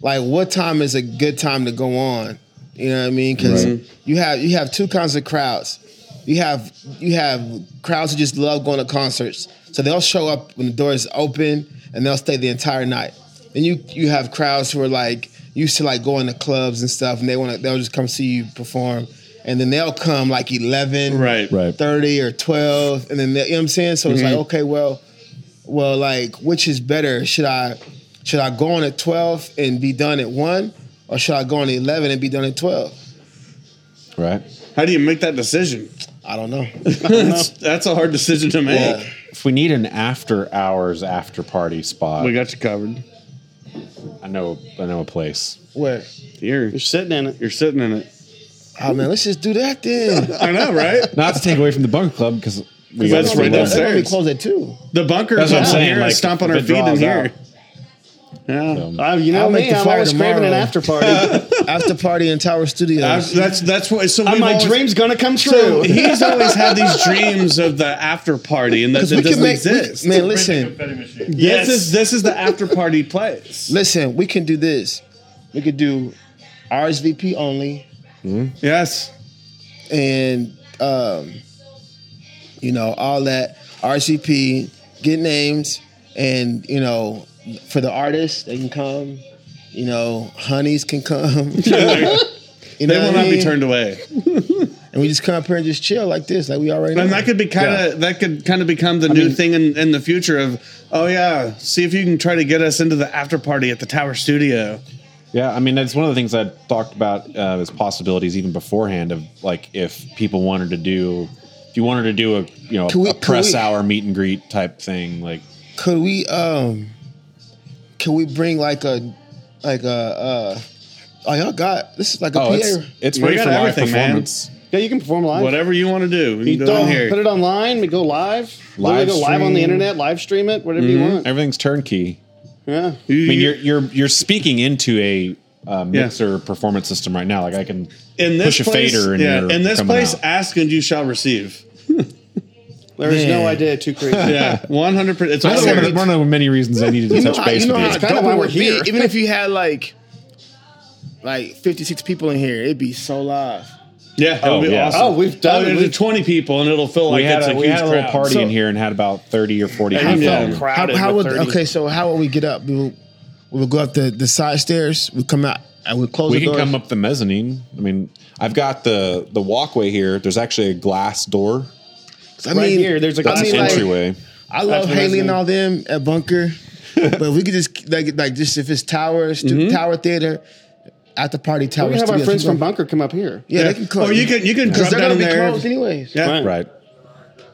Like, what time is a good time to go on? You know what I mean? Because you have you have two kinds of crowds. You have you have crowds who just love going to concerts, so they'll show up when the doors open and they'll stay the entire night. Then you you have crowds who are like used to like going to clubs and stuff, and they want to they'll just come see you perform, and then they'll come like eleven, Right. Right. 30 or 12 and then they, you know what I'm saying so it's like Mm-hmm. okay well well like which is better should I should I go on at 12 and be done at 1 or should I go on at 11 and be done at 12 Right. How do you make that decision? I don't know that's, that's a hard decision to make. Yeah. If we need an after hours after party spot, We got you covered. I know I know a place. where You're You're sitting in it. you're sitting in it. oh man let's just do that then I know, right? Not to take away from the bunk club because we got That's some right left. downstairs. they're gonna be closed at 2 The bunker That's what I'm comes saying, here like, stomp on if our it feet in draws here. out. Yeah. So, Uh, you know I'll make me. the I'm flyer always craving an tomorrow. after party. after party in Tower Studios That's that's, that's what. So Uh, my always- dream's gonna come true. So he's always had these dreams of the after party, and that, 'Cause that we can doesn't make we- exist. man listen This is this is the after party place. listen we can do this we could do RSVP only Yes. and um, you know all that RCP, get names, and you know for the artists they can come. You know, honeys can come. you know, They will I not be turned away, And we just come up here and just chill like this, like we already. and know. that could be kind of that could kind of become the new thing in, in the future of oh yeah, see if you can try to get us into the after party at the Tower Studio. yeah, I mean that's one of the things I talked about uh, as possibilities even beforehand of like if people wanted to do, if you wanted to do a you know we- a press we- hour meet and greet type thing, like could we um, can we bring like a like a uh, oh y'all got this is like a oh PA. it's it's We ready for live everything, man. performance. yeah, you can perform live. Whatever you want to do, you You can do it don't here. put it online. We go live. Live Live go live on the internet. Live stream it. Whatever you want. Everything's turnkey. Yeah. I mean, you- you're you're you're speaking into a uh, mixer performance system right now. Like I can in this push a place, fader and yeah, you're in this place, out. ask and you shall receive. There is no Man. idea too crazy. Yeah, one hundred percent. It's That's all one of, the, one of the many reasons I needed to You know touch how, base know with how you. kinda dope why it we're would be, here. even if you had like like fifty six people in here, it'd be so live. Yeah, that Oh, would be oh, yeah. awesome. Oh, we've done Oh, it. it'll twenty people, and it'll feel like we had it's a, a, we huge had a little crowd. party So- in here and had about thirty or forty And people. yeah. in. How, Crowded how with would 30. okay? So how would we get up? We will, we will go up the, the side stairs. We come out and we close We the can doors. come up the mezzanine. I mean, I've got the the walkway here. There's actually a glass door. I Right mean, here, there's a I That's mean, an like, entryway. I love That's Haley and all them at Bunker, but if we could just like like just if it's Tower stu- mm-hmm. Tower Theater at the party Tower. We can have our friends from Bunker come up here. Yeah, they can come. Or you can you can because drop they're down gonna be there. closed anyways. Yeah, Right. Right.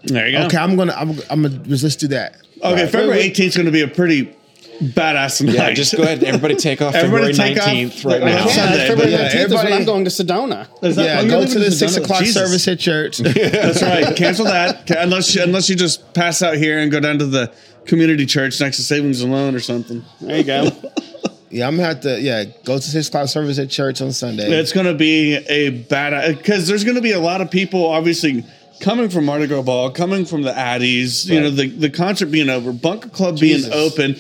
there you go. Okay, I'm gonna I'm, I'm gonna let's do that. Okay, Right. February 18th is going to be a pretty badass night. Yeah, just go ahead. Everybody take off Everybody February take off. nineteenth right now. Yeah, Sunday, February but yeah, 19th is when everybody- I'm going to Sedona. Is that- Yeah, go living to the in six o'clock Jesus. service at church. That's right. Cancel that unless you, unless you just pass out here and go down to the community church next to Savings and Loan or something. There you go. yeah, I'm gonna have to yeah go to six o'clock service at church on Sunday. It's going to be a bad because there's going to be a lot of people obviously coming from Mardi Gras Ball, coming from the Addies. You know, the the concert being over, Bunker Club being open.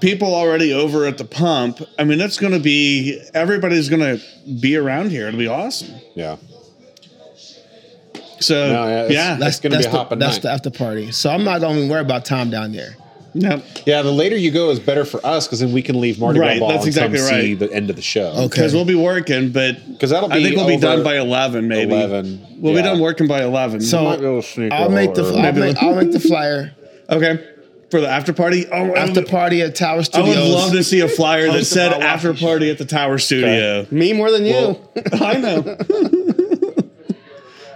People already over at the pump. I mean, that's going to be everybody's going to be around here. It'll be awesome. Yeah. So No, yeah, it's- yeah, That's gonna be that's a the, hopping That's night. the after party. So I'm not gonna even worry about time down there. Yep. Yeah, the later you go is better for us because then we can leave Mardi Gras Ball that's and exactly come see right. the end of the show. Okay. because we'll be working, but 'Cause that'll I be think we'll be done by eleven, maybe 11, We'll be done working by eleven. So might be able to sneak I'll make the little I'll make, I'll make the flyer okay, for the after party. Oh, I after party at Tower Studio. I would love to see a flyer that said after party at the Tower Studio. Me more than you. I know.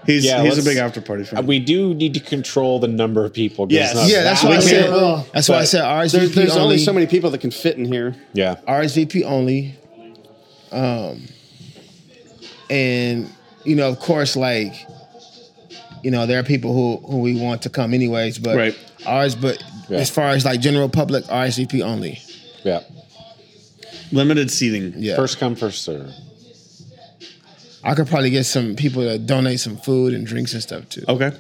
he's Yeah, he's a big after party fan. We do need to control the number of people. Yes. not Yeah, that's that why I We said. can't- that's why I said RSVP There's, there's only. only so many people that can fit in here. Yeah. RSVP only. Um, and you know, of course, like you know, there are people who who we want to come anyways, but Right. ours. But Yeah. as far as like general public, RSVP only. Yeah. Limited seating. Yeah, First come, first serve. I could probably get some people to donate some food and drinks and stuff too. Okay.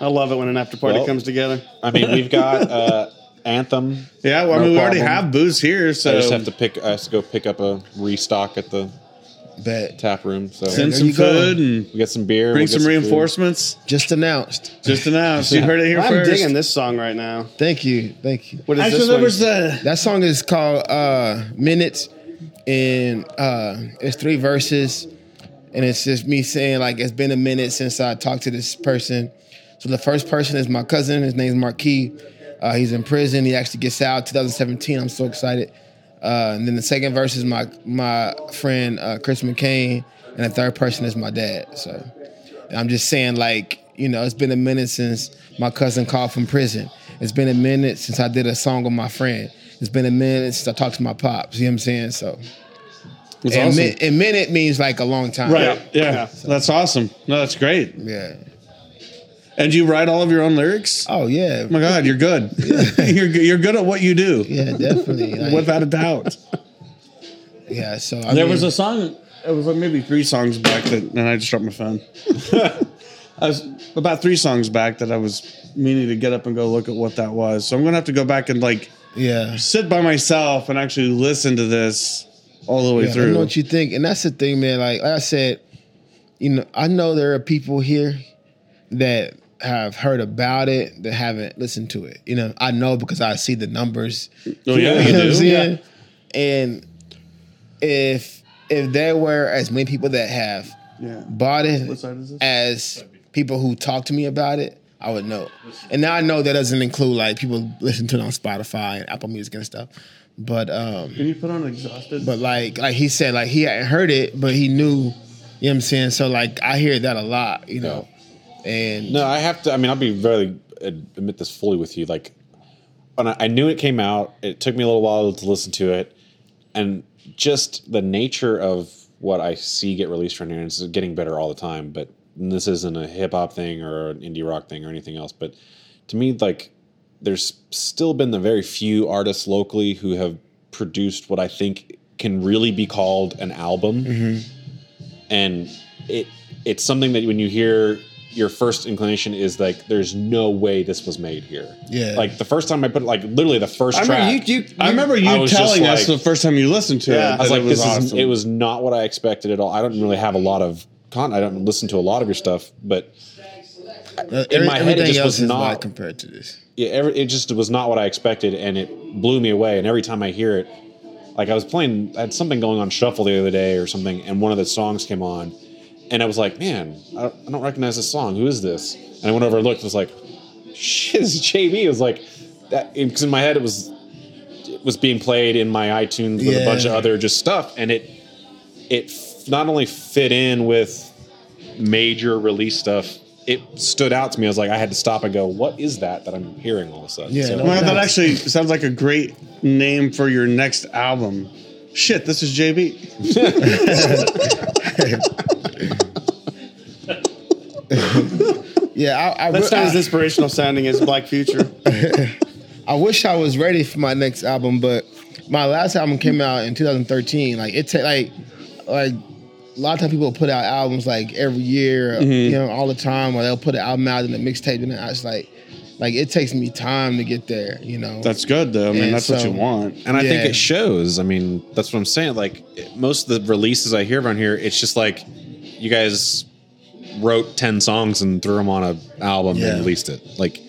I love it when an after party Well- comes together. I mean, we've got uh, Anthem. Yeah, well, I mean, we already have booze here, so I just have to pick. I have to go pick up a restock at the Bet tap room. So send There some you go. food and we get some beer. bring we'll get some food. reinforcements. just announced. Just announced. You heard it here I'm first. digging this song right now. Thank you, thank you. What is Actually, this one? the That song is called uh, Minutes, and uh, it's three verses, and it's just me saying like it's been a minute since I talked to this person. So the first person is my cousin. His name's Marquis. Uh, he's in prison. He actually gets out 2017. I'm so excited. Uh, and then the second verse is my my friend uh, Chris McCain, and the third person is my dad. So and I'm just saying like you know it's been a minute since my cousin called from prison. It's been a minute since I did a song with my friend. It's been a minute since I talked to my pops. You know what I'm saying? So That's and, awesome. mi- and minute means like a long time. right. Yeah. Yeah. That's awesome. No, that's great. Yeah. And you write all of your own lyrics? Oh yeah. Oh my God, you're good. you're good- you're good at what you do, Yeah, definitely. Like, without a doubt. yeah. So I there mean, was a song. It was like maybe three songs back that, and I just dropped my phone. I was about three songs back that I was meaning to get up and go look at what that was. So I'm gonna have to go back and like yeah. sit by myself and actually listen to this all the way Yeah, I through. know what you think, and that's the thing, man. Like, like I said, you know, I know there are people here that have heard about it that haven't listened to it. You know, I know because I see the numbers. oh yeah, You you know what I'm do. saying? And if if there were as many people that have Yeah. bought it What side is this? as people who talk to me about it, I would know. And now I know that doesn't include like people listen to it on Spotify and Apple Music and stuff. But um Can you put on exhausted? but like like he said, like he hadn't heard it, but he knew, you know what I'm saying? So like I hear that a lot, you know. And No, I have to. I mean, I'll be very admit this fully with you. Like, when I, I knew it came out, it took me a little while to listen to it, and just the nature of what I see get released from here, and it's getting better all the time. But this isn't a hip hop thing or an indie rock thing or anything else. But to me, like, there's still been the very few artists locally who have produced what I think can really be called an album mm-hmm. and it it's something that when you hear your first inclination is like there's no way this was made here Yeah. like the first time i put like literally the first I track remember you, you, I remember you I telling us like- the first time you listened to Yeah. it. i was like it was this is it was not what i expected at all i don't really have a lot of content. i don't listen to a lot of your stuff but uh, in my head, it just was not- compared to this. yeah, every, it just was not what I expected, and it blew me away. And every time I hear it, like I was playing, I had something going on shuffle the other day or something, and one of the songs came on, and I was like, "Man, I don't, I don't recognize this song. Who is this?" And I went over and looked. and was like, "Shit, this is JB." It was like that because in my head it was it was being played in my iTunes with a bunch of other just stuff, and it it f- not only fit in with major release stuff. It stood out to me. I was like, I had to stop and go, "What is that that I'm hearing all of a sudden?" Yeah, So- no, Well, that Nice. actually sounds like a great name for your next album. Shit, this is JB. Yeah, I, I, That's not as inspirational sounding as Black Future. I wish I was ready for my next album, but my last album came out in 2013. Like it ta- like like a lot of times people put out albums like every year, Mm-hmm. you know, all the time, or they'll put an album out in a mixtape, and I it's like like it takes me time to get there, you know. That's good though. I mean, And that's what you want. And I think it shows. I mean, that's what I'm saying. Like most of the releases I hear around here, it's just like you guys wrote ten songs and threw them on an album Yeah. and released it. Like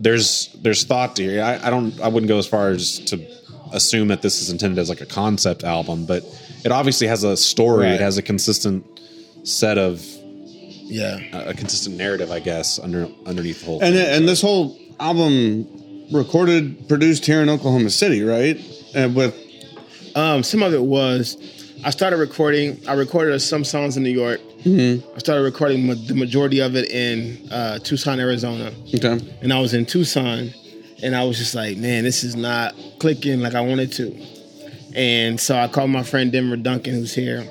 there's there's thought to here. I, I don't. I wouldn't go as far as to assume that this is intended as like a concept album, but it obviously has a story. Right. It has a consistent set of yeah. a consistent narrative, I guess, under underneath the whole. And thing. and this whole album recorded, produced here in Oklahoma City, right? And with Um, some of it was I started recording. I recorded some songs in New York. Mm-hmm. I started recording ma- the majority of it in uh, Tucson, Arizona. okay, and I was in Tucson, and I was just like, man, this is not clicking like I wanted to. And so I called my friend Denver Duncan, who's here,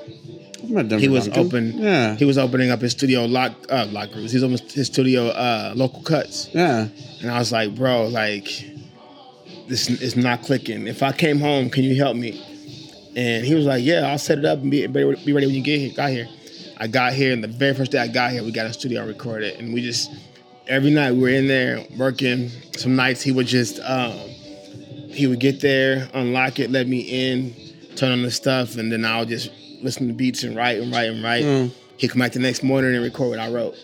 he was Duncan. open. Yeah. he was opening up his studio lock uh, lock groups. He was almost his studio uh, local cuts, Yeah. and I was like, bro, like this is not clicking. If I came home, can you help me? And he was like, yeah, I'll set it up and be, be ready when you get here. Got here. I got here, and the very first day I got here, we got a studio recorded, and we just every night we were in there working. Some nights he would just um, he would get there, unlock it, let me in, turn on the stuff, and then I'll just listen to beats and write and write and write. Mm. He'd come back the next morning and record what I wrote.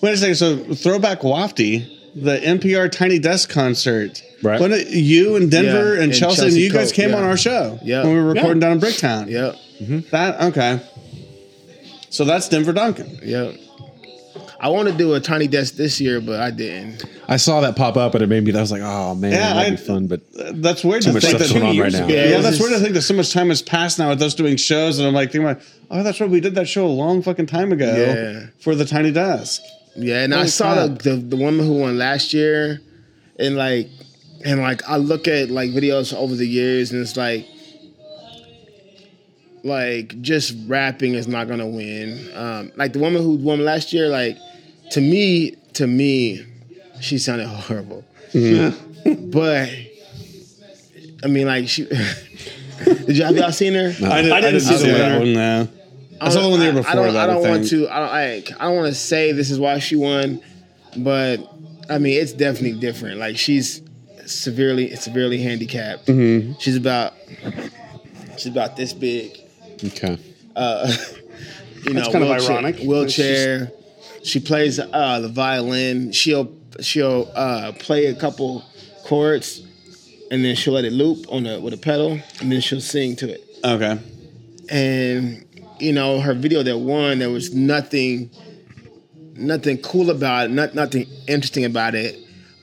Wait a second. So, Throwback Wafty, the NPR Tiny Desk concert. Right. Wasn't it you and Denver Yeah, and, and Chelsea, Chelsea and you guys came yeah. on our show Yeah. when we were recording Yeah. down in Bricktown. Yep, That okay. So that's Denver Duncan. yep. I want to do a tiny desk this year, but I didn't. I saw that pop up, and it made me. I was like, "Oh man, Yeah, that'd I- be fun." But That's weird Too to much think stuff's that going on right now. Yeah, Yeah, that's it's weird to think that so much time has passed now with us doing shows, and I'm like thinking, about, oh, that's right, we did that show a long fucking time ago Yeah. for the Tiny Desk. Yeah, and I saw the, the the woman who won last year, and like, and like I look at like videos over the years, and it's like, like just rapping is not gonna win. Um, like the woman who won last year, like to me, to me, she sounded horrible. but I mean, like she. Did y'all, have y'all seen her? I, did, I didn't see see that that one. No. I saw the one there before I don't. I don't want to. I don't. like. I don't want to say this is why she won, but I mean it's definitely different. Like she's severely severely handicapped. Mm-hmm. She's about she's about this big. Okay, You know, kind of wheelchair- ironic. Wheelchair. She plays uh, the violin. She'll she'll uh, play a couple chords, and then she'll let it loop on a with a pedal, and then she'll sing to it. Okay. and you know her video that won there was nothing nothing cool about it not, nothing interesting about it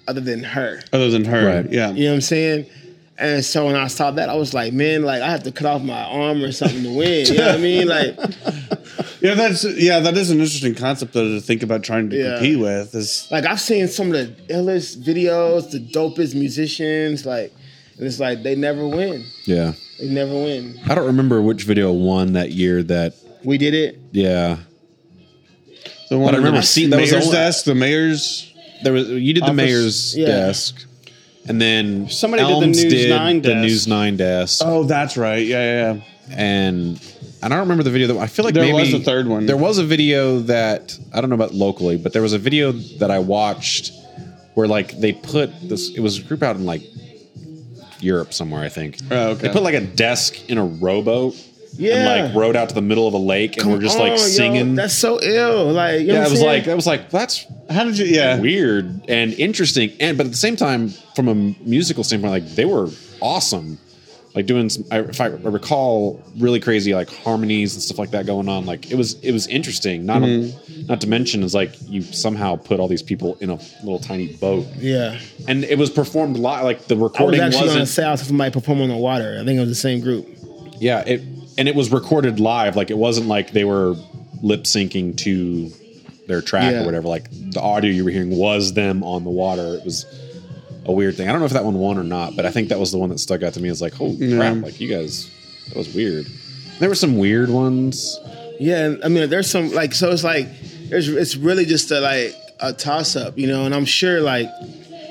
other than her Other than her, Right. yeah. you know what i'm saying and so when i saw that i was like man like i have to cut off my arm or something to win you know what i mean like Yeah, that's yeah, that is an interesting concept though, to think about trying to Yeah. compete with. Is like i've seen some of the illest videos the dopest musicians like and it's like they never win yeah. they never win I don't remember which video won that year. That we did it yeah, the one I remember the seeing- that was the mayor's only- desk, the mayor's. there was you did the Office? mayor's Yeah. desk, and then Somebody did the News did 9 the desk. News Nine desk, Oh, that's right. Yeah, yeah. yeah. and I don't remember the video that I feel like There maybe was a third one. There was a video that I don't know about locally, but there was a video that I watched where like they put this. It was a group out in like Europe somewhere, I think. Oh, okay. They put like a desk in a rowboat. Yeah. And like rode out to the middle of a lake and we're just like Oh, yo, singing. that's so ill like you know yeah, what it I'm was saying? like I was like that's How did you? Yeah. weird and interesting, and but at the same time, from a musical standpoint, like they were awesome. Like doing, some, I, if I recall, really crazy like harmonies and stuff like that going on. Like it was, it was interesting. Not, Mm-hmm. not to mention is like you somehow put all these people in a little tiny boat, yeah and it was performed live. Like the I was recording actually was going not to say I saw somebody perform on the water. I think it was the same group. yeah. It and it was recorded live. Like it wasn't like they were lip syncing to their track Yeah. or whatever. Like the audio you were hearing was them on the water. It was a weird thing. I don't know if that one won or not, but I think that was the one that stuck out to me. It's like, holy Yeah. crap! Like you guys, that was weird. There were some weird ones. Yeah, I mean, there's some like so it's like there's it's really just a like a toss up, you know. And I'm sure like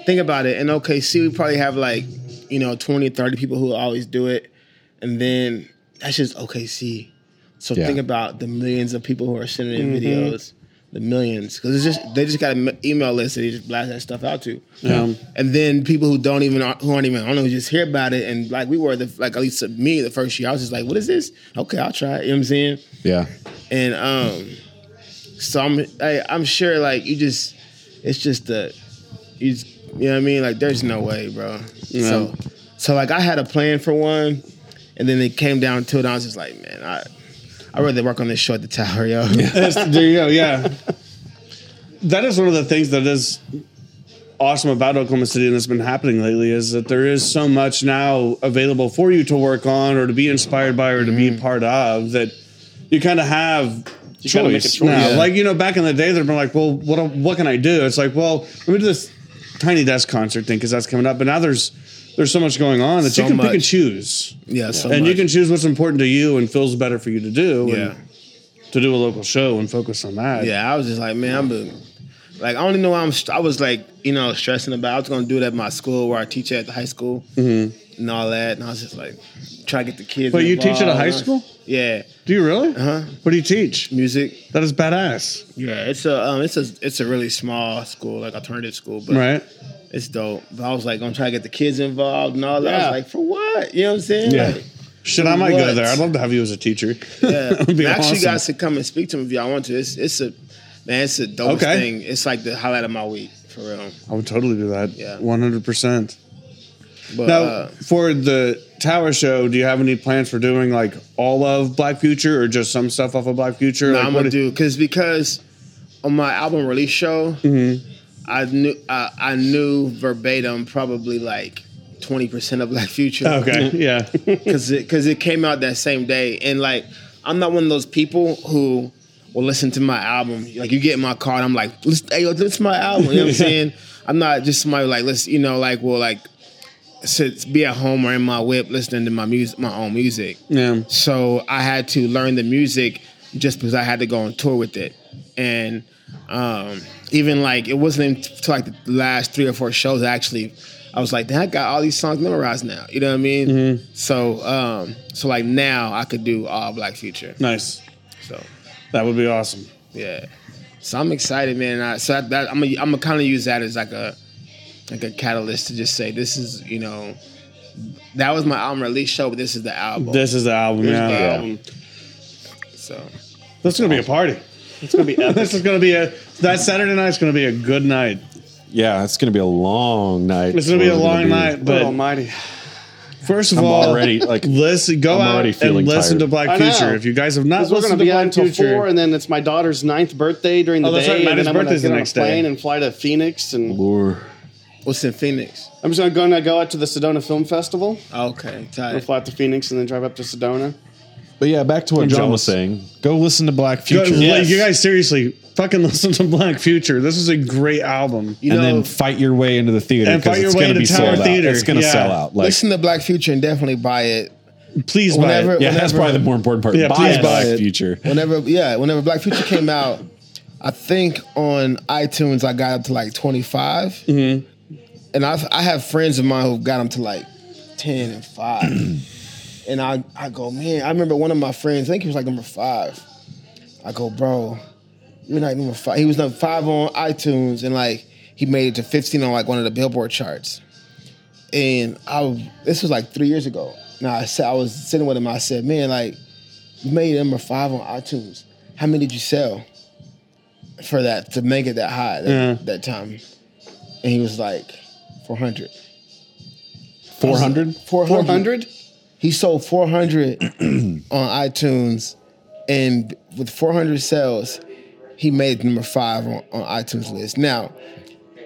think about it. In OKC, we probably have like you know 20, 30 people who always do it, and then that's just OKC. So Yeah. think about the millions of people who are sending in videos, the millions, because it's just they just got an email list that they just blast that stuff out to. Yeah. And then people who don't even who aren't even I don't know who just hear about it and like we were the like at least me the first year I was just like what is this okay I'll try it you know what I'm saying Yeah, and um so I'm I, I'm sure like you just it's just the you just, you know what I mean like there's no way bro so so like I had a plan for one and then it came down to it and I was just like man I I'd rather work on this show at the tower yo there you go. Yeah. that is one of the things that is awesome about Oklahoma City and that's been happening lately is that there is so much now available for you to work on or to be inspired by or to be a part of that you kind of have gotta make a choice choice. now. Yeah. Like you know, back in the day, they've been like, "Well, what what can I do?" It's like, "Well, let me do this tiny desk concert thing because that's coming up." But now there's there's so much going on that So you can pick and choose, yeah so and you can choose what's important to you and feels better for you to do. and- yeah to do a local show and focus on that. Yeah, I was just like, man, I'm a, like, I only know I'm. I was like, you know, stressing about. I was gonna do it at my school where I teach at the high school and all that, and I was just like, try to get the kids. Mm-hmm. But you teach at a high school? Yeah, Do you really? Uh-huh. What do you teach? music. That is badass. Yeah, it's a um, it's a it's a really small school, like alternative school, but Right. It's dope. But I was like, I'm gonna try to get the kids involved and all that. I was like, for what? You know what I'm saying? Yeah. Like, Shit, I might go there. I'd love to have you as a teacher. Yeah, That would be And actually, awesome. guys to come and speak to me if y'all want to. It's it's a man, it's a dope Okay. thing. It's like the highlight of my week for real. I would totally do that. Yeah. One hundred percent. But Now, uh, for the Tower Show, do you have any plans for doing like all of Black Future or just some stuff off of Black Future? no, Like, I'm gonna do because because on my album release show, Mm-hmm. I knew uh, I knew verbatim probably like twenty percent of Black Future. Okay, yeah. because it, cause it came out that same day. And like, I'm not one of those people who will listen to my album. Like, you get in my car and I'm like, listen, hey, yo, this is my album. You know what I'm saying? I'm not just somebody like, let's, you know, like, will like sit, be at home or in my whip listening to my music, my own music. yeah. So I had to learn the music just because I had to go on tour with it. And um, even like it wasn't until like the last three or four shows actually I was like, "Damn, I got all these songs memorized now. You know what I mean? So um, so like now I could do all Black Future. Nice. So That would be awesome. yeah. So I'm excited, man. I, so that, that I'm gonna I'm gonna kind of use that as like a like a catalyst to just say this is you know that was my album release show, but this is the album. This is the album. Here's Yeah. the album. so This is gonna be a party. It's gonna be epic. this is gonna be a that Saturday night's gonna be a good night. Yeah, it's going to be a long night. It's gonna be a We're long night, Lord but Almighty. first of I'm all, already, like- listen, go I'm out already and feeling listen tired. to Black know. Future. If you guys have not Because we're listened gonna to be out Black until Future, four, and then it's my daughter's ninth birthday during the Oh, that's day, right. and Maddie's then I'm gonna birthday's get the on a next day. plane and fly to Phoenix, and Lure. what's in Phoenix? I'm just gonna go out to the Sedona Film Festival. Okay, We'll tight. fly out to Phoenix and then drive up to Sedona. But yeah, back to what John was jealous. saying. Go listen to Black Go- Future. like, you guys seriously fucking listen to Black Future. This is a great album. You and know, then fight your way into the theater And because fight your it's way going to into be Tower sold Theater. out. It's going to Yeah. sell out. Like, listen to Black Future and definitely buy it. Please buy Whenever- it. yeah, that's probably the more important part. Yeah, Buy please buy Black it. Future. Whenever, yeah, whenever Black Future came out, I think on iTunes I got up to like 25, Mm-hmm. and I I have friends of mine who got them to like 10 and five, and I I go, man, I remember one of my friends, I think he was like number five. I go, bro, you're like number five. He was number five on iTunes, and like he made it to 15 on like one of the Billboard charts. And I, was- this was like three years ago. Now I said I was sitting with him. I said, man, like you made number five on iTunes. How many did you sell for that to make it that high that, Yeah. that time? And he was like, 400. 400? 400. 400? He sold 400 on iTunes, and with 400 sales, he made number five on, on iTunes list. Now,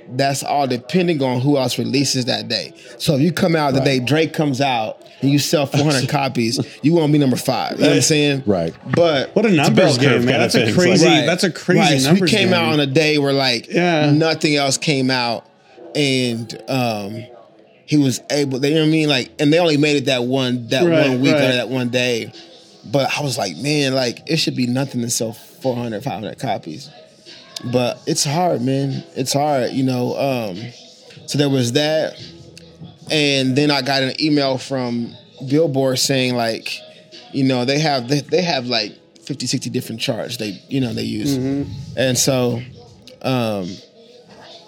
that's all depending on who else releases that day. So if you come out the day Drake comes out and you sell 400 copies, you won't be number five. You know what I'm saying? Right. But What a numbers game, man. That's a thing. crazy. Right. That's a crazy right. So numbers we came game. out on a day where like Yeah. nothing else came out, and um, he was able. They, you know what I mean? Like, and they only made it that one that Right, one week right. or that one day. But I was like, man, like it should be nothing to sell 400, 500 copies. But it's hard, man. It's hard, you know. Um, so there was that, and then I got an email from Billboard saying like, you know, they have they, they have like 50, 60 different charts they you know they use, and so um,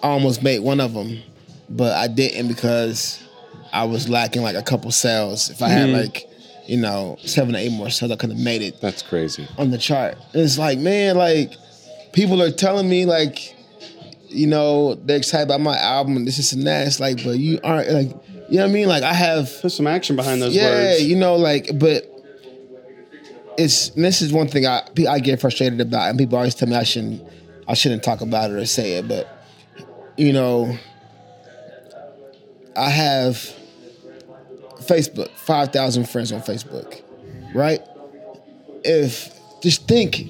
I almost made one of them, but I didn't because I was lacking like a couple sales. If I had like, you know, seven or eight more sales, I could have made it That's crazy. on the chart. And it's like, man, like people are telling me like, you know, they're excited about my album and this is and that. It's like, but you aren't like, you know what I mean? Like I have Put some action behind those words. yeah, words. you know, like, but it's and this is one thing I I get frustrated about, and people always tell me I shouldn't I shouldn't talk about it or say it, but you know, I have Facebook, five thousand friends on Facebook, right? If just think,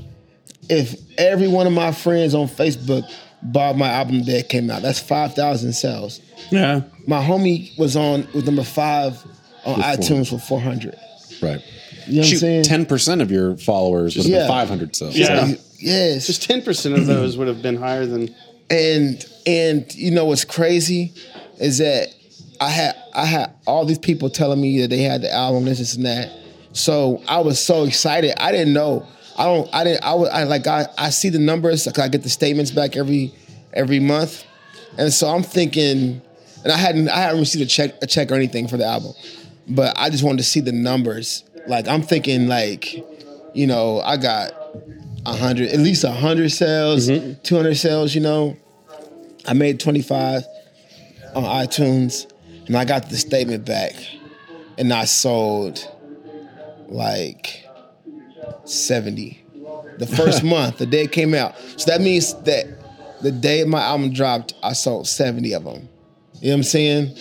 if every one of my friends on Facebook bought my album that came out, that's five thousand sales Yeah. my homie was on was number five on iTunes for four hundred. Right. You know what I'm Shoot, saying? ten percent of your followers would have Yeah. been five hundred sales. Yeah. Yes. Just ten percent of those would have been higher than. and and you know what's crazy is that I had I had all these people telling me that they had the album this, this and that. So I was so excited. I didn't know. I don't. I didn't. I was. I like. I, I see the numbers. Like I get the statements back every every month, and so I'm thinking. And I hadn't. I hadn't received a check a check or anything for the album, but I just wanted to see the numbers. Like I'm thinking. Like, you know, I got a hundred, at least hundred sales, mm-hmm. two hundred sales. You know, I made 25 on iTunes and I got the statement back and I sold like 70 the first month, the day it came out. So that means that the day my album dropped, I sold 70 of them. You know what I'm saying?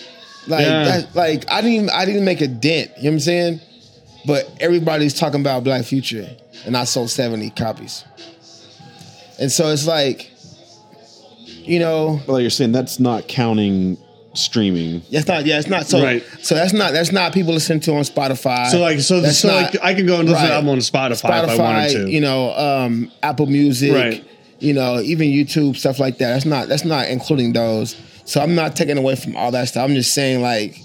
Like Yeah. that, like I didn't even, I didn't make a dent, you know what I'm saying? But everybody's talking about Black Future and I sold 70 copies. And so it's like you know, Well, you're saying that's not counting streaming. That's not. Yeah, it's not. So. Right. So that's not. That's not people listening to on Spotify. So like so That's so not- like I could go and listen to right. the album on Spotify, if I wanted to. You know, um, Apple Music. Right. You know, even YouTube stuff like that. That's not. That's not including those. So I'm not taking away from all that stuff. I'm just saying, like,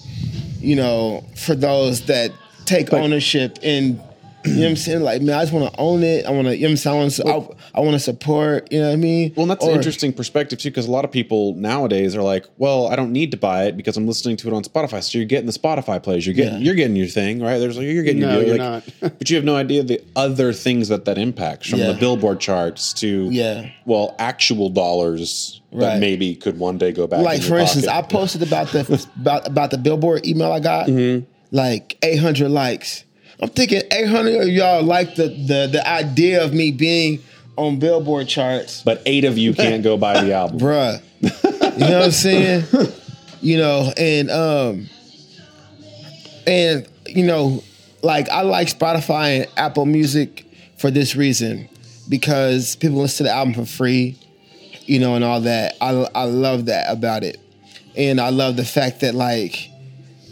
you know, for those that take ownership in. You know what I'm saying? Like, man, I just want to own it. I want to, you know what I'm saying? I want to, I, I want to support, you know what I mean? Well, and that's Or- an interesting perspective too, because a lot of people nowadays are like, "Well, I don't need to buy it because I'm listening to it on Spotify." So you're getting the Spotify plays, you're getting Yeah. you're getting your thing, right? There's like you're getting No, your deal, you're like- not. but you have no idea the other things that that impacts, from Yeah. the Billboard charts to Yeah. well, actual dollars that maybe could one day go back. like in for your instance, I posted about the about about the Billboard email I got, Mm-hmm. like 800 likes. I'm thinking 800 of y'all like the the the idea of me being on Billboard charts, but eight of you can't go buy the album. bruh. You know what I'm saying? You know, and um, and you know, like I like Spotify and Apple Music for this reason because people listen to the album for free, you know, and all that. I I love that about it, and I love the fact that like,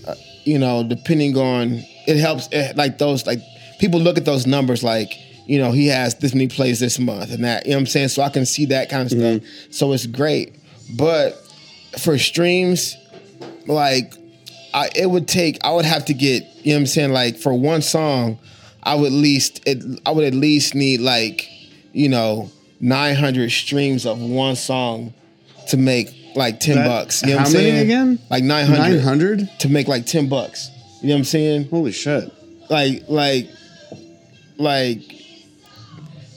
uh, you know, depending on it helps eh, like those like people look at those numbers like. You know, he has this many plays this month and that, you know what I'm saying? So I can see that kind of stuff. So it's great. But for streams, like I, it would take I would have to get you know what I'm saying like for one song I would at least it, I would at least need like you know 900 streams of one song to make like 10 That- bucks you know what I'm many saying again? like 900 900? to make like 10 bucks you know what I'm saying? Holy shit. like like like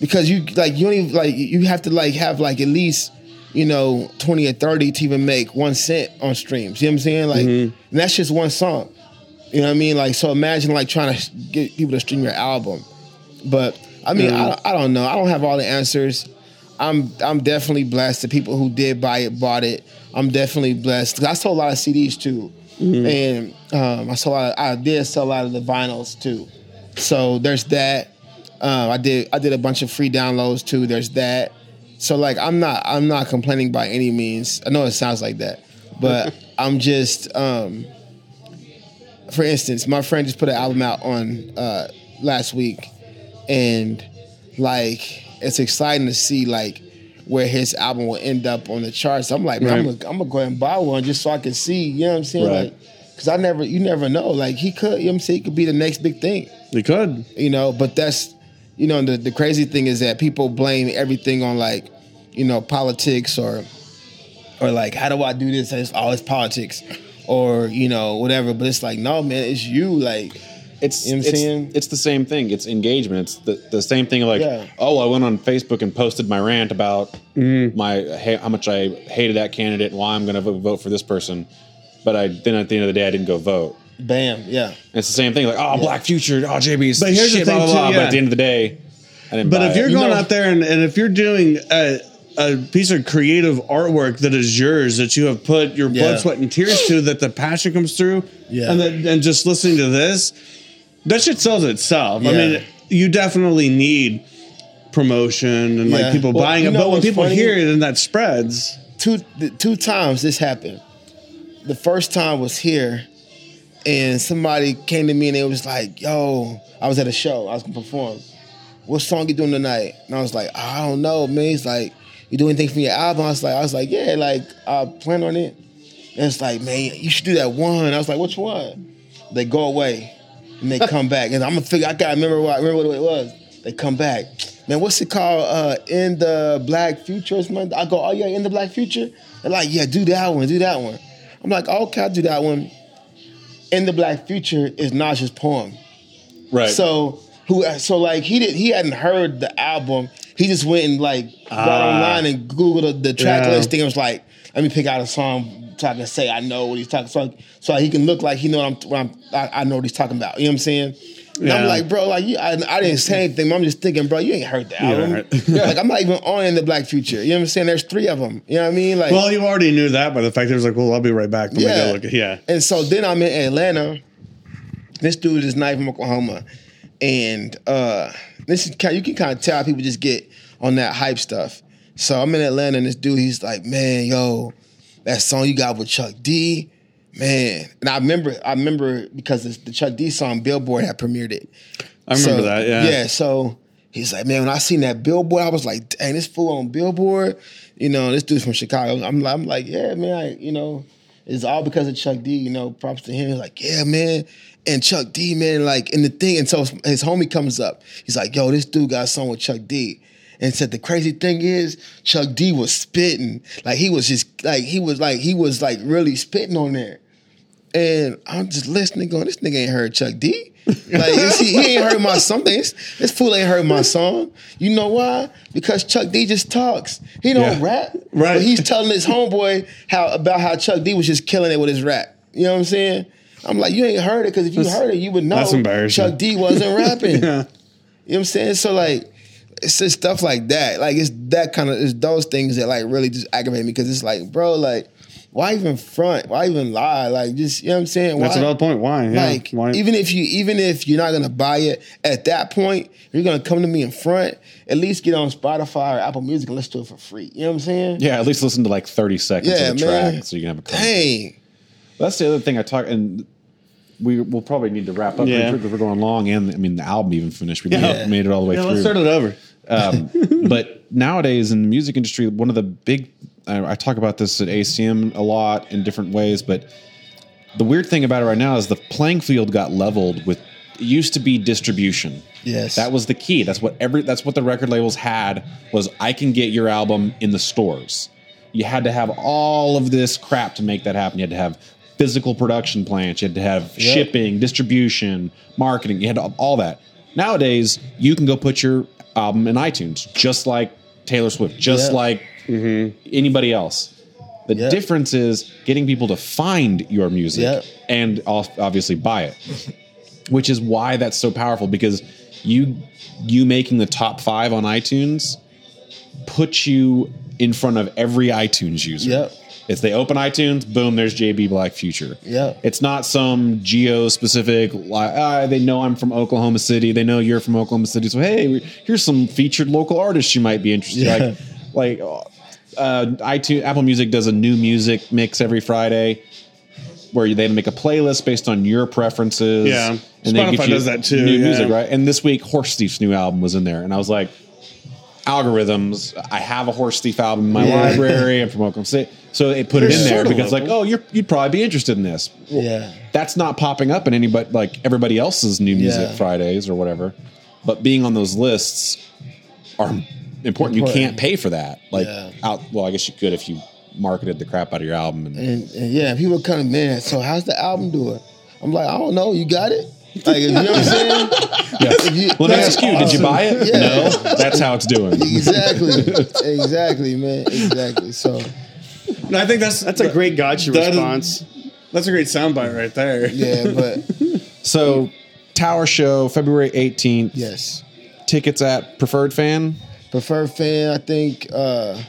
because you like you don't even like you have to like have like at least you know 20 or 30 to even make one cent on streams. You know what i'm saying? Like mm-hmm. and that's just one song. You know what i mean? Like so imagine like trying to get people to stream your album. But i mean mm-hmm. I, I don't know. I don't have all the answers. I'm i'm definitely blessed. The people who did buy it bought it. I'm definitely blessed. I sold a lot of cds too and um, i lot of, i did sell a lot of the vinyls too so there's that. Um, I did I did a bunch of free downloads too. There's that. So like I'm not I'm not complaining by any means. I know it sounds like that, but I'm just um, for instance, my friend just put an album out on uh, last week, and like it's exciting to see like where his album will end up on the charts. I'm like, man, I'm, Right. gonna, I'm gonna go ahead and buy one just so I can see. You know what I'm saying? Right. Like, cause I never, you never know. Like he could, you know what I'm saying? He could be the next big thing He could. you know but that's you know the, the crazy thing is that people blame everything on like you know politics or or like how do i do this it's all it's politics or you know whatever but it's like no man it's you like It's You know it's, it's the same thing. It's engagement. It's the, the same thing. Like, Yeah. oh, I went on Facebook and posted my rant about Mm-hmm. my how much I hated that candidate and why I'm going to vote for this person. But I then at the end of the day, I didn't go vote. bam yeah And it's the same thing. Like, oh, Black Future, oh, JB's But here's the shit, thing, blah blah too, blah. But at the end of the day, I didn't. But if you're it. going know- out there and, and if you're doing a, a piece of creative artwork that is yours, that you have put your Yeah. blood, sweat, and tears to, that the passion comes through, Yeah. and then and just listening to this, that shit sells itself. I mean, you definitely need promotion and Yeah. like people Well, buying it. But when people funny? hear it and that spreads, two the two times this happened the first time was here and somebody came to me and they was like, "Yo, I was at a show. I was gonna perform. What song you doing tonight?" And I was like, "I don't know, man." He's like, "You do anything from your album?" I was like, "I was like, yeah, like I plan on it." And it's like, man, you should do that one. I was like, which one? They go away and they come back, and I'm gonna figure. I gotta remember what remember what it was. They come back. Man, what's it called? Uh, in the Black Future or something? I go, oh yeah, in the Black Future. They're like, yeah, do that one, do that one. I'm like, okay, I'll do that one. In the Black Future is Naj's poem. Right. So who? So like he did. He hadn't heard the album. He just went and like got Ah. online and googled the, the track Yeah. listing. and was like, let me pick out a song so I can say I know what he's talking. So so he can look like he know what I'm. What I'm I, I know what he's talking about. You know what I'm saying? And I'm like, bro, like you, I, I didn't say anything. But I'm just thinking, bro, you ain't heard the album. right. like I'm not even on in the Black Future. You know what I'm saying? There's three of them. You know what I mean? Like, Well, you already knew that by the fact that it was like, well, I'll be right back. Let Yeah. look yeah. And so then I'm in Atlanta. This dude is not from Oklahoma, and uh, this is kind. You can kind of tell how people just get on that hype stuff. So I'm in Atlanta, and this dude, he's like, "Man, yo, that song you got with Chuck D, man." And I remember, I remember because it's the Chuck D song, Billboard had premiered it. I remember So, that, yeah. Yeah. So he's like, man, when I seen that billboard, I was like, dang, this fool on billboard. You know, this dude's from Chicago. I'm, I'm like, yeah, man, I, you know, it's all because of Chuck D. You know, props to him. He's like, yeah, man. And Chuck D, man, like, in the thing, and so his homie comes up. He's like, yo, this dude got a song with Chuck D. And said the crazy thing is Chuck D was spitting. Like he was just like he was like he was like really spitting on there. And I'm just listening, going, this nigga ain't heard Chuck D. Like you see, he ain't heard my song. This, this fool ain't heard my song. You know why? Because Chuck D just talks. He don't Yeah. rap. Right. But he's telling his homeboy how about how Chuck D was just killing it with his rap. You know what I'm saying? I'm like, you ain't heard it because if you That's- heard it, you would know that's embarrassing. Chuck D wasn't rapping. Yeah. You know what I'm saying? So like, it's just stuff like that. Like it's that kind of it's those things that like really just aggravate me because it's like, bro, like, why even front? Why even lie? Like, just you know what I'm saying? That's Why- a valid point. Why? Yeah. like Why? even if you even if you're not gonna buy it at that point, you're gonna come to me in front. At least get on Spotify or Apple Music and listen to it for free. You know what I'm saying? yeah, at least listen to like 30 seconds Yeah, of the man. track so you can have a conversation. Dang. That's the other thing I talk, and we will probably need to wrap up Yeah. because we're going long, and I mean the album even finished. We Yeah. made it all the way yeah, through. let's start it over. Um, but nowadays in the music industry, one of the big I, I talk about this at ACM a lot in different ways, but the weird thing about it right now is the playing field got leveled with. It used to be distribution. Yes. that was the key. That's what every. That's what the record labels had was I can get your album in the stores. You had to have all of this crap to make that happen. You had to have physical production plants. You had to have shipping, distribution, marketing. You had to, all that. Nowadays, you can go put your album in iTunes, just like Taylor Swift, just Yeah. like mm-hmm. anybody else. The Yeah. difference is getting people to find your music Yeah. and obviously buy it, which is why that's so powerful because you you making the top five on iTunes puts you in front of every iTunes user. Yep. If they open iTunes, boom, there's JB Black Future. Yeah. It's not some geo specific, like, ah, they know I'm from Oklahoma City. They know you're from Oklahoma City. So, hey, here's some featured local artists you might be interested Yeah. Like, like uh, iTunes, Apple Music does a new music mix every Friday where they make a playlist based on your preferences. Yeah. And they Spotify get does that too, New yeah. music, right? And this week, Horse Thief's new album was in there. And I was like, algorithms. I have a Horse Thief album in my Yeah. library. I'm from Oklahoma City. So they put it in there because, like, oh, you're, you'd probably be interested in this. Yeah. That's not popping up in anybody, like everybody else's new music Yeah. Fridays or whatever. But being on those lists are important. You can't pay for that. Like, Yeah. out, well, I guess you could if you marketed the crap out of your album. And, And, and yeah, people come to man. So how's the album doing? I'm like, I don't know. You got it? Like, you know what I'm saying? If you- Let me ask you, did you buy it? Yeah. No. That's how it's doing. Exactly. exactly, man. Exactly. So No, I think that's That's a great gotcha That is- response. That's a great soundbite right there. yeah, but So, Tower Show, February 18th. yes. Tickets at Preferred Fan. Preferred fan, I think uh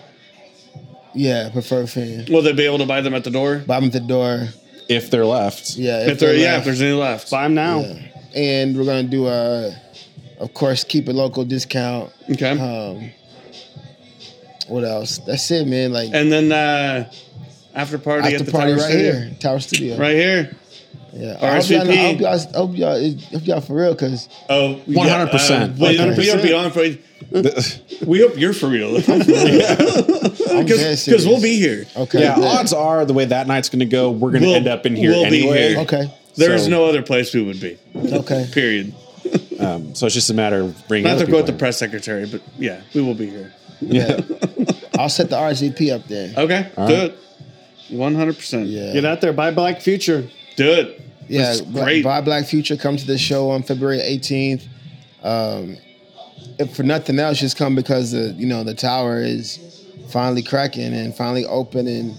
yeah, preferred fan. Will they be able to buy them at the door? Buy them at the door. If they're left. Yeah. If there, yeah, left. if there's any left. Buy them now. Yeah. And we're gonna do a of course keep it local discount. Okay. Um what else? That's it, man. Like and then uh, after party after at the party Tower right Studio. here, Tower Studio. Right here. Yeah, I hope y'all, RSVP. I hope y'all, I hope y'all, I hope y'all for real, cause Oh, 100%. uh, we, we 100%. don't be on for. We hope you're for real. I'm Because serious. we'll be here. Okay. Yeah, good. odds are the way that night's going to go, we're going to We'll- end up in here we'll be anyway. here. Okay. There's So- no other place we would be. Okay. Period. Um, so it's just a matter of bringing. Not other to quote the press secretary, but yeah, we will be here. Yeah. I'll set the RSVP up there. Okay, do right. it. One hundred percent. Yeah. Get out there, buy Black Future. do it. Yeah, That's Bla- great. Buy Black Future come to the show on February 18th. Um, if for nothing else, just come because the you know the tower is finally cracking and finally open, and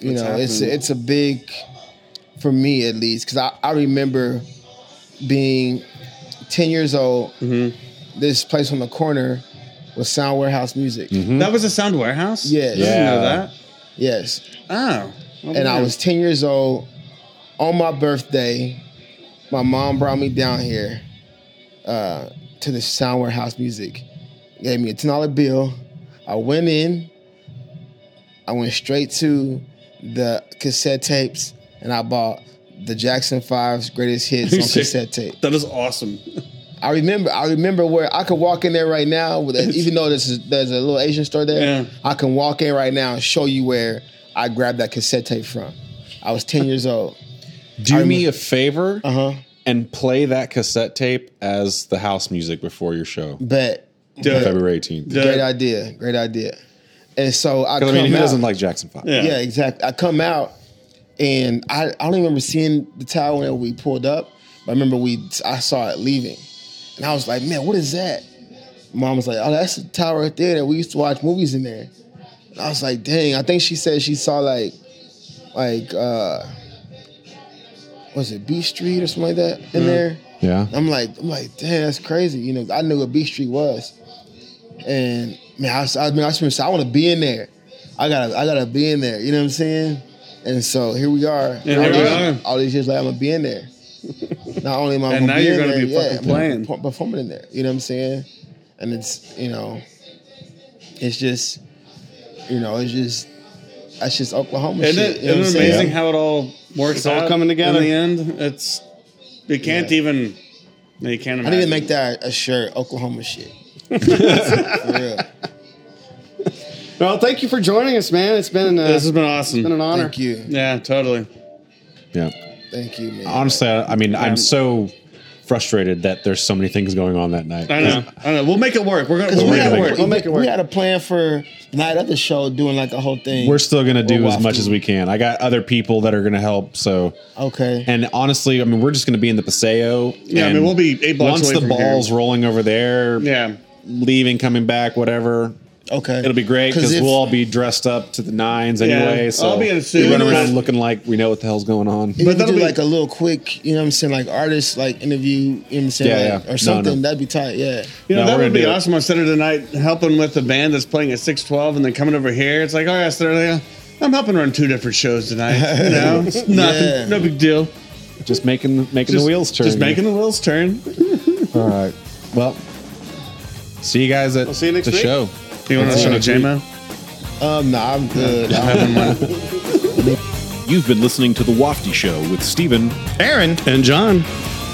you What's know it's happening? it's a big for me at least because I, I remember being 10 years old. Mm-hmm. This place on the corner was Sound Warehouse Music. That was a sound warehouse. Yes. I didn't know that. Yes, Oh, and I was 10 years old on my birthday. My mom brought me down here uh, to the Sound Warehouse Music. Gave me a ten dollar bill. I went in. I went straight to the cassette tapes, and I bought the Jackson Five's greatest hits on cassette tape. That is awesome. I remember. I remember where I could walk in there right now. With a, even though this is, there's a little Asian store there, Yeah. I can walk in right now and show you where I grabbed that cassette tape from. I was ten years old. Do me a favor Uh huh. and play that cassette tape as the house music before your show, Bet. Do. February 18th. Do Great idea. Great idea. And so I come I mean, who out. doesn't like Jackson Five? Yeah. yeah, exactly. I come out and I, I don't even remember seeing the tower when we pulled up, but I remember we I saw it leaving. And I was like, man, what is that? Mom was like, oh, that's the tower right there that we used to watch movies in there. And I was like, dang, I think she said she saw like like uh was it Beat Street or something like that in there? Yeah. I'm like, I'm like, damn, that's crazy. You know, I knew what Beat Street was, and man, I, was, I mean, I just I want to be in there. I gotta, I gotta be in there. You know what I'm saying? And so here we are. here all, we these, are. all these years later, I'm gonna be in there. Not only am I And gonna now be you're gonna there, be yeah, fucking I'm playing. performing in there. You know what I'm saying? And it's you know, it's just, you know, it's just, that's just Oklahoma Isn't shit. it, you know what I'm isn't it saying? amazing how it all works It's all out coming together. in the end? It's you can't Yeah. even you can't I imagine. didn't even make that a shirt, Oklahoma shit. For real. Well, thank you for joining us, man. It's been uh, This has been awesome. It's been an honor. Thank you. Yeah, totally. Yeah. Thank you, man. Honestly, I, I mean, I'm so frustrated that there's so many things going on that night. I know. I know. We'll make it work. We're gonna we'll we, make had it a- work. We'll make it work. we had a plan for the night of the show doing like a whole thing. We're still going to do Or as much wafting. as we can. I got other people that are going to help. So, okay. and honestly, I mean, we're just going to be in the Paseo. Yeah, I mean, we'll be eight blocks once away the from ball's here. rolling over there. Yeah. leaving, coming back, whatever. Okay. It'll be great because we'll all be dressed up to the nines anyway. Yeah, so I'll be in a suit. we run Even around looking like we know what the hell's going on. If But that'll do be- like a little quick, you know what I'm saying, like artist like interview, you know what I'm saying, Yeah, like, yeah. or something, No, no. that'd be tight. Yeah. You know, No, that would be do it. awesome on Saturday night, helping with the band that's playing at 612 and then coming over here. It's like, oh, yeah, Saturday, I'm helping run two different shows tonight. You know, it's nothing, Yeah. no big deal. Just making making Just, the wheels turn. Just making the wheels turn. All right. Well, see you guys at see you next the week. show. You want to listen to JMO? Um, nah, I'm good. You've been listening to The Wafty Show with Stephen, Aaron and John.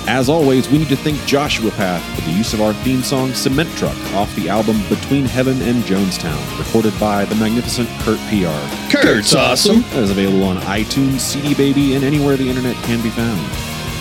As always, we need to thank Joshua Path for the use of our theme song Cement Truck off the album Between Heaven and Jonestown, recorded by the magnificent Kurt PR. Kurt's awesome. That is available on iTunes, CD Baby, and anywhere the internet can be found.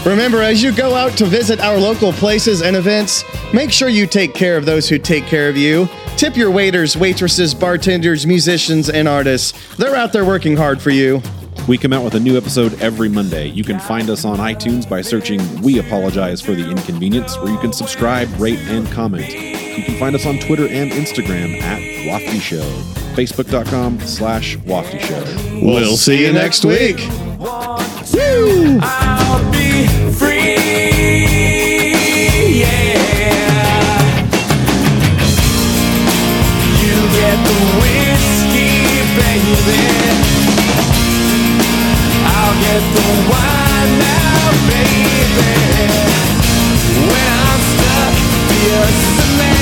Remember, as you go out to visit our local places and events, make sure you take care of those who take care of you. Tip your waiters, waitresses, bartenders, musicians, and artists. They're out there working hard for you. We come out with a new episode every Monday. You can find us on iTunes by searching We Apologize for the Inconvenience, where you can subscribe, rate, and comment. You can find us on Twitter and Instagram at Wafty Show, Facebook.com slash Wafty Show. We'll see you next week. I'll baby. I'll get the wine now, baby. When I'm stuck, truck.